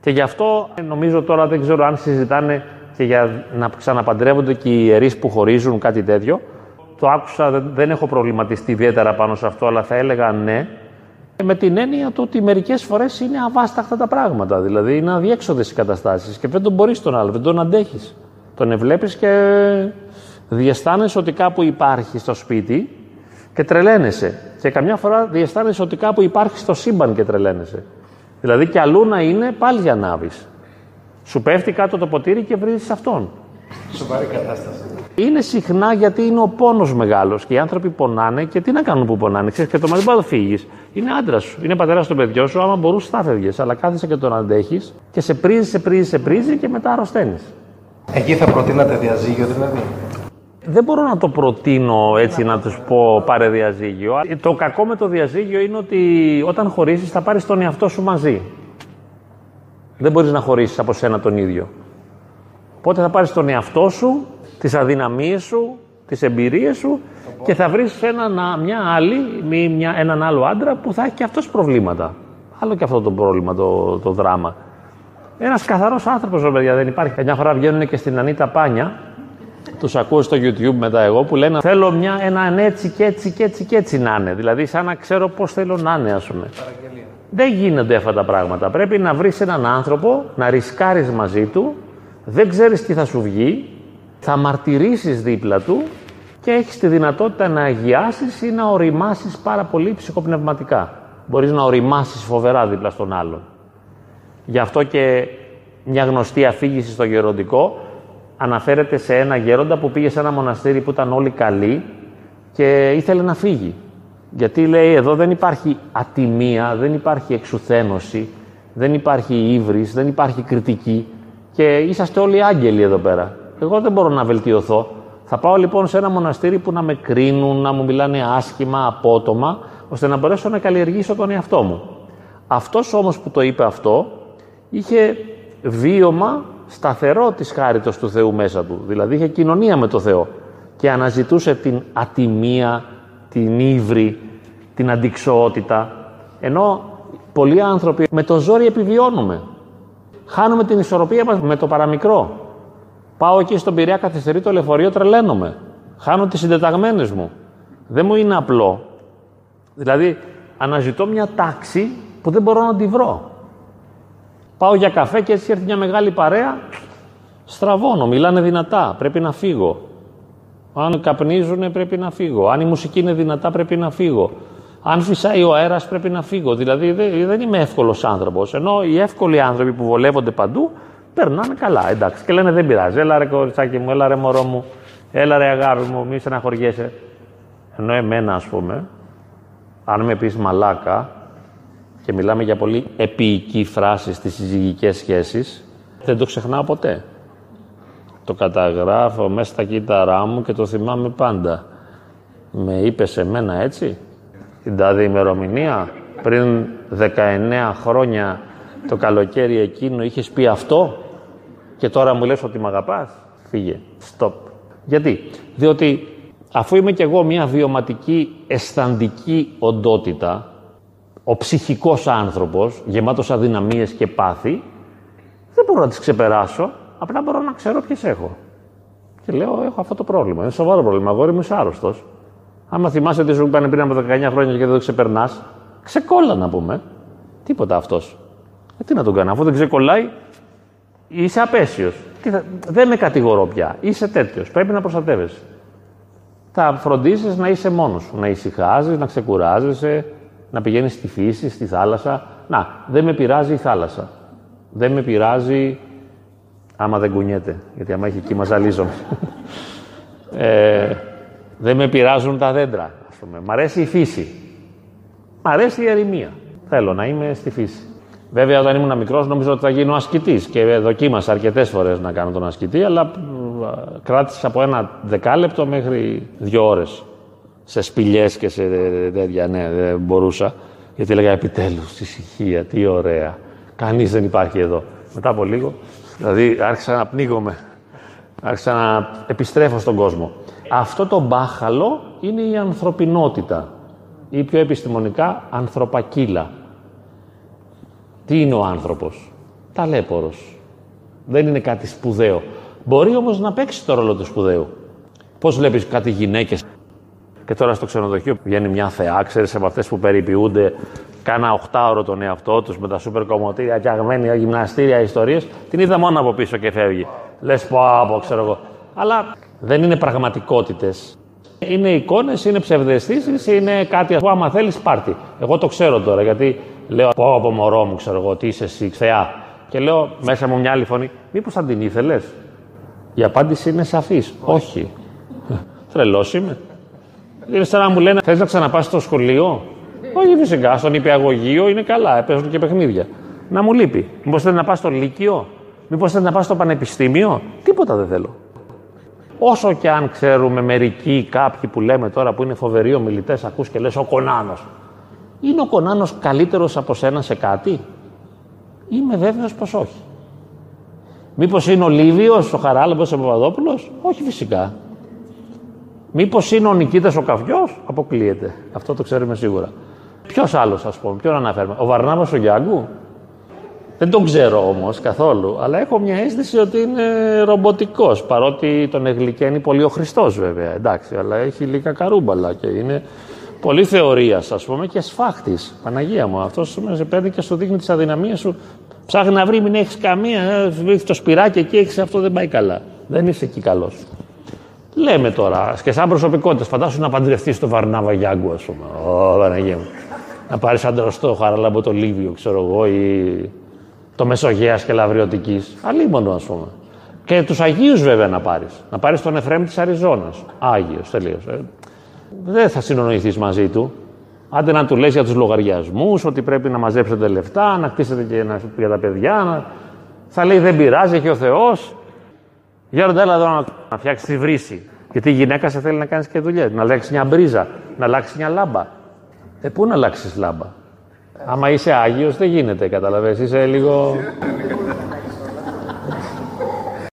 Και γι' αυτό νομίζω τώρα δεν ξέρω αν συζητάνε και για να ξαναπαντρεύονται και οι ιερείς που χωρίζουν κάτι τέτοιο. Το άκουσα, δεν έχω προβληματιστεί ιδιαίτερα πάνω σε αυτό, αλλά θα έλεγα ναι. Με την έννοια του ότι μερικές φορές είναι αβάσταχτα τα πράγματα. Δηλαδή είναι αδιέξοδες οι καταστάσεις και δεν τον μπορείς τον άλλο, δεν τον αντέχεις. Τον ευλέπεις και διαισθάνεσαι ότι κάπου υπάρχει στο σπίτι και τρελαίνεσαι. Και καμιά φορά διαισθάνεσαι ότι κάπου υπάρχει στο σύμπαν και τρελαίνεσαι. Δηλαδή και αλλού να είναι πάλι για να Σου πέφτει κάτω το ποτήρι και βρίζεις αυτόν. Σοβαρή κατάσταση. Είναι συχνά γιατί είναι ο πόνος μεγάλος και οι άνθρωποι πονάνε και τι να κάνουν που πονάνε. Ξέρεις, και το μαζί το φύγεις. Είναι άντρας σου, είναι πατέρας των παιδιών σου. Άμα μπορούσε, θα φεύγεις. Αλλά κάθεσαι και τον αντέχεις και σε πρίζει, σε πρίζει, σε πρίζει και μετά αρρωσταίνεις. Εκεί θα προτείνατε διαζύγιο δηλαδή; Δεν μπορώ να το προτείνω έτσι να τους πω πάρε διαζύγιο. Το κακό με το διαζύγιο είναι ότι όταν χωρίσεις θα πάρεις τον εαυτό σου μαζί. Δεν μπορείς να χωρίσεις από σένα τον ίδιο. Οπότε θα πάρεις τον εαυτό σου, τις αδυναμίες σου, τις εμπειρίες σου και θα βρεις ένα, μια άλλη, μια, έναν άλλο άντρα που θα έχει και αυτός προβλήματα. Άλλο και αυτό το πρόβλημα, το, το δράμα. Ένας καθαρός άνθρωπος, παιδιά, δεν υπάρχει. Μια φορά βγαίνουν και στην Ανίτα Πάνια τους ακούω στο YouTube μετά εγώ που λένε Θέλω μια, έναν έτσι και έτσι και έτσι και έτσι να είναι. Δηλαδή, σαν να ξέρω πώς θέλω να είναι, ας πούμε. Δεν γίνονται αυτά τα πράγματα. Πρέπει να βρεις έναν άνθρωπο, να ρισκάρεις μαζί του, δεν ξέρεις τι θα σου βγει, θα μαρτυρήσεις δίπλα του και έχεις τη δυνατότητα να αγιάσεις ή να οριμάσεις πάρα πολύ ψυχοπνευματικά. Μπορείς να οριμάσεις φοβερά δίπλα στον άλλον. Γι' αυτό και μια γνωστή αφήγηση στο γεροντικό αναφέρεται σε ένα γέροντα που πήγε σε ένα μοναστήρι που ήταν όλοι καλοί και ήθελε να φύγει. Γιατί λέει εδώ δεν υπάρχει ατιμία, δεν υπάρχει εξουθένωση, δεν υπάρχει ύβρις, δεν υπάρχει κριτική και είσαστε όλοι άγγελοι εδώ πέρα. Εγώ δεν μπορώ να βελτιωθώ. Θα πάω λοιπόν σε ένα μοναστήρι που να με κρίνουν, να μου μιλάνε άσχημα, απότομα, ώστε να μπορέσω να καλλιεργήσω τον εαυτό μου. Αυτός όμως που το είπε αυτό, είχε βίωμα σταθερό της χάριτος του Θεού μέσα του. Δηλαδή είχε κοινωνία με το Θεό και αναζητούσε την ατιμία, την ύβρη, την αντικσοότητα. Ενώ πολλοί άνθρωποι με το ζόρι επιβιώνουμε. Χάνουμε την ισορροπία μας με το παραμικρό. Πάω εκεί στον Πειραιά, καθυστερεί το λεωφορείο, τρελαίνομαι. Χάνω τις συντεταγμένες μου. Δεν μου είναι απλό. Δηλαδή, αναζητώ μια τάξη που δεν μπορώ να τη βρω. Πάω για καφέ και έτσι έρθει μια μεγάλη παρέα. Στραβώνω, μιλάνε δυνατά, πρέπει να φύγω. Αν καπνίζουν πρέπει να φύγω. Αν η μουσική είναι δυνατά πρέπει να φύγω. Αν φυσάει ο αέρας πρέπει να φύγω. Δηλαδή δεν είμαι εύκολος άνθρωπος. Ενώ οι εύκολοι άνθρωποι που βολεύονται παντού περνάνε καλά. Εντάξει. Και λένε δεν πειράζει. Έλα ρε κοριτσάκι μου, έλα ρε μωρό μου, έλα ρε αγάπη μου, μη στεναχωριέσαι. Ενώ εμένα ας πούμε, αν με πει μαλάκα, και μιλάμε για πολύ επίοικη φράση στις συζυγικές σχέσεις, δεν το ξεχνάω ποτέ. Το καταγράφω μέσα στα κύτταρά μου και το θυμάμαι πάντα. Με είπες σε μένα έτσι, την τάδε ημερομηνία, πριν 19 χρόνια το καλοκαίρι εκείνο είχες πει αυτό; Και τώρα μου λες ότι με αγαπάς; Φύγε. Stop. Γιατί; Διότι αφού είμαι κι εγώ μια βιωματική αισθαντική οντότητα, ο ψυχικός άνθρωπος, γεμάτος αδυναμίες και πάθη, δεν μπορώ να τις ξεπεράσω, απλά μπορώ να ξέρω ποιες έχω. Και λέω, έχω αυτό το πρόβλημα. Είναι σοβαρό πρόβλημα. Αγόρι μου είσαι άρρωστος. Άμα θυμάσαι τι σου είπαν πριν από 19 χρόνια και δεν το ξεπερνάς, ξεκόλλα να πούμε. Τίποτα αυτός. Ε, τι να τον κάνω, αφού δεν ξεκολλάει, είσαι απέσιος. Δεν με κατηγορώ πια. Είσαι τέτοιος. Πρέπει να προστατεύεσαι. Θα φροντίσει να είσαι μόνος σου. Να ησυχάζεις, να ξεκουράζεσαι, να πηγαίνεις στη φύση, στη θάλασσα. Να, δεν με πειράζει η θάλασσα. Δεν με πειράζει άμα δεν κουνιέται, γιατί άμα έχει εκεί μαζαλίζομαι. ε, δεν με πειράζουν τα δέντρα, ας πούμε. Μ' αρέσει η φύση. Μ' αρέσει η ερημία. Θέλω να είμαι στη φύση. Βέβαια, όταν ήμουν μικρός, νόμιζα ότι θα γίνω ασκητής και δοκίμασα αρκετές φορές να κάνω τον ασκητή, αλλά κράτησε από ένα δεκάλεπτο μέχρι δύο ώρες. Σε σπηλιές και σε τέτοια. Ναι, δεν μπορούσα. Γιατί έλεγα επιτέλους, ησυχία, τι ωραία. Κανείς δεν υπάρχει εδώ. Μετά από λίγο, δηλαδή άρχισα να πνίγομαι. Άρχισα να επιστρέφω στον κόσμο. Αυτό το μπάχαλο είναι η ανθρωπινότητα ή πιο επιστημονικά ανθρωπακύλα. Τι είναι ο άνθρωπος; Ταλέπορος. Δεν είναι κάτι σπουδαίο. Μπορεί όμως να παίξει το ρόλο του σπουδαίου. Πώς βλέπεις κάτι γυναίκες και τώρα στο ξενοδοχείο βγαίνει μια θεά, ξέρεις, από αυτές που περιποιούνται κάνα οχτάωρο τον εαυτό τους με τα σούπερ κομμωτήρια και αγμένια γυμναστήρια ιστορίες. Την είδα μόνο από πίσω και φεύγει. Λες πω από, ξέρω εγώ. Αλλά δεν είναι πραγματικότητες. Είναι εικόνες, είναι ψευδεστήσεις, είναι κάτι που άμα θέλεις πάρτι. Εγώ το ξέρω τώρα γιατί λέω πω από μωρό μου, ξέρω εγώ, τι είσαι εσύ, θεά. Και λέω μέσα μου μια άλλη φωνή, Μήπως θα την ήθελες; Η απάντηση είναι σαφής. Όχι. Τρελός είμαι. Είναι σαν να μου λένε, θες να ξαναπάς στο σχολείο; Όχι, φυσικά. Στον υπηαγωγείο είναι καλά, παίζουν και παιχνίδια. Να μου λείπει. Μήπως θέλει να πας στο Λύκειο, Μήπως θέλει να πας στο Πανεπιστήμιο; Τίποτα δεν θέλω. Όσο και αν ξέρουμε μερικοί, κάποιοι που λέμε τώρα που είναι φοβεροί ομιλητές, ακούς και λες ο Κονάνος. Είναι ο Κονάνος καλύτερος από σένα σε κάτι; Είμαι βέβαιος πως όχι. Μήπως είναι ο Λίβιος, ο Χαράλαμπος, ο Παπαδόπουλος; Όχι φυσικά. Μήπως είναι ο Νικήτας ο Καφιός; Αποκλείεται. Αυτό το ξέρουμε σίγουρα. Ποιος άλλος, ας πούμε, ποιον αναφέρουμε; Ο Βαρνάβας ο Γιάνγκου; Δεν τον ξέρω όμως καθόλου, αλλά έχω μια αίσθηση ότι είναι ρομποτικός. Παρότι τον εγλικαίνει πολύ ο Χριστός, βέβαια. Εντάξει, αλλά έχει λίγα καρούμπαλα και είναι πολύ θεωρίας, ας πούμε, και σφάχτης. Παναγία μου, αυτός σε παίρνει και σου δείχνει τι αδυναμίε σου. Ψάχνει να βρει, μην έχεις καμία. Έχει το σπυράκι εκεί, έχεις αυτό, δεν πάει καλά. Δεν είσαι εκεί καλός. Λέμε τώρα, και σαν προσωπικότητα, φαντάσου να παντρευτείς το Βαρνάβα Γιάνγκου, ας πούμε. Ω, Παναγία μου. Να πάρεις αντρωστό χαραλάμπο το Λίβιο, ξέρω εγώ, ή το Μεσογεία και Λαβριωτικής. Αλίμονο, ας πούμε. Και τους Αγίους βέβαια να πάρεις. Να πάρεις τον Εφρέμ της Αριζόνας. Άγιος, τελείως. Ε. Δεν θα συνονοηθείς μαζί του. Άντε να του λες για τους λογαριασμούς, ότι πρέπει να μαζέψετε λεφτά, να κτίσετε και να, για τα παιδιά. Να... Θα λέει δεν πειράζει, έχει ο Θεός. Γέροντα, έλα εδώ να, να φτιάξεις τη βρύση. Γιατί η γυναίκα σε θέλει να κάνεις και δουλειέ. Να αλλάξεις μια μπρίζα, να αλλάξεις μια λάμπα. Ε, πού να αλλάξεις λάμπα; Άμα είσαι Άγιος δεν γίνεται, καταλαβαίνεις, είσαι λίγο...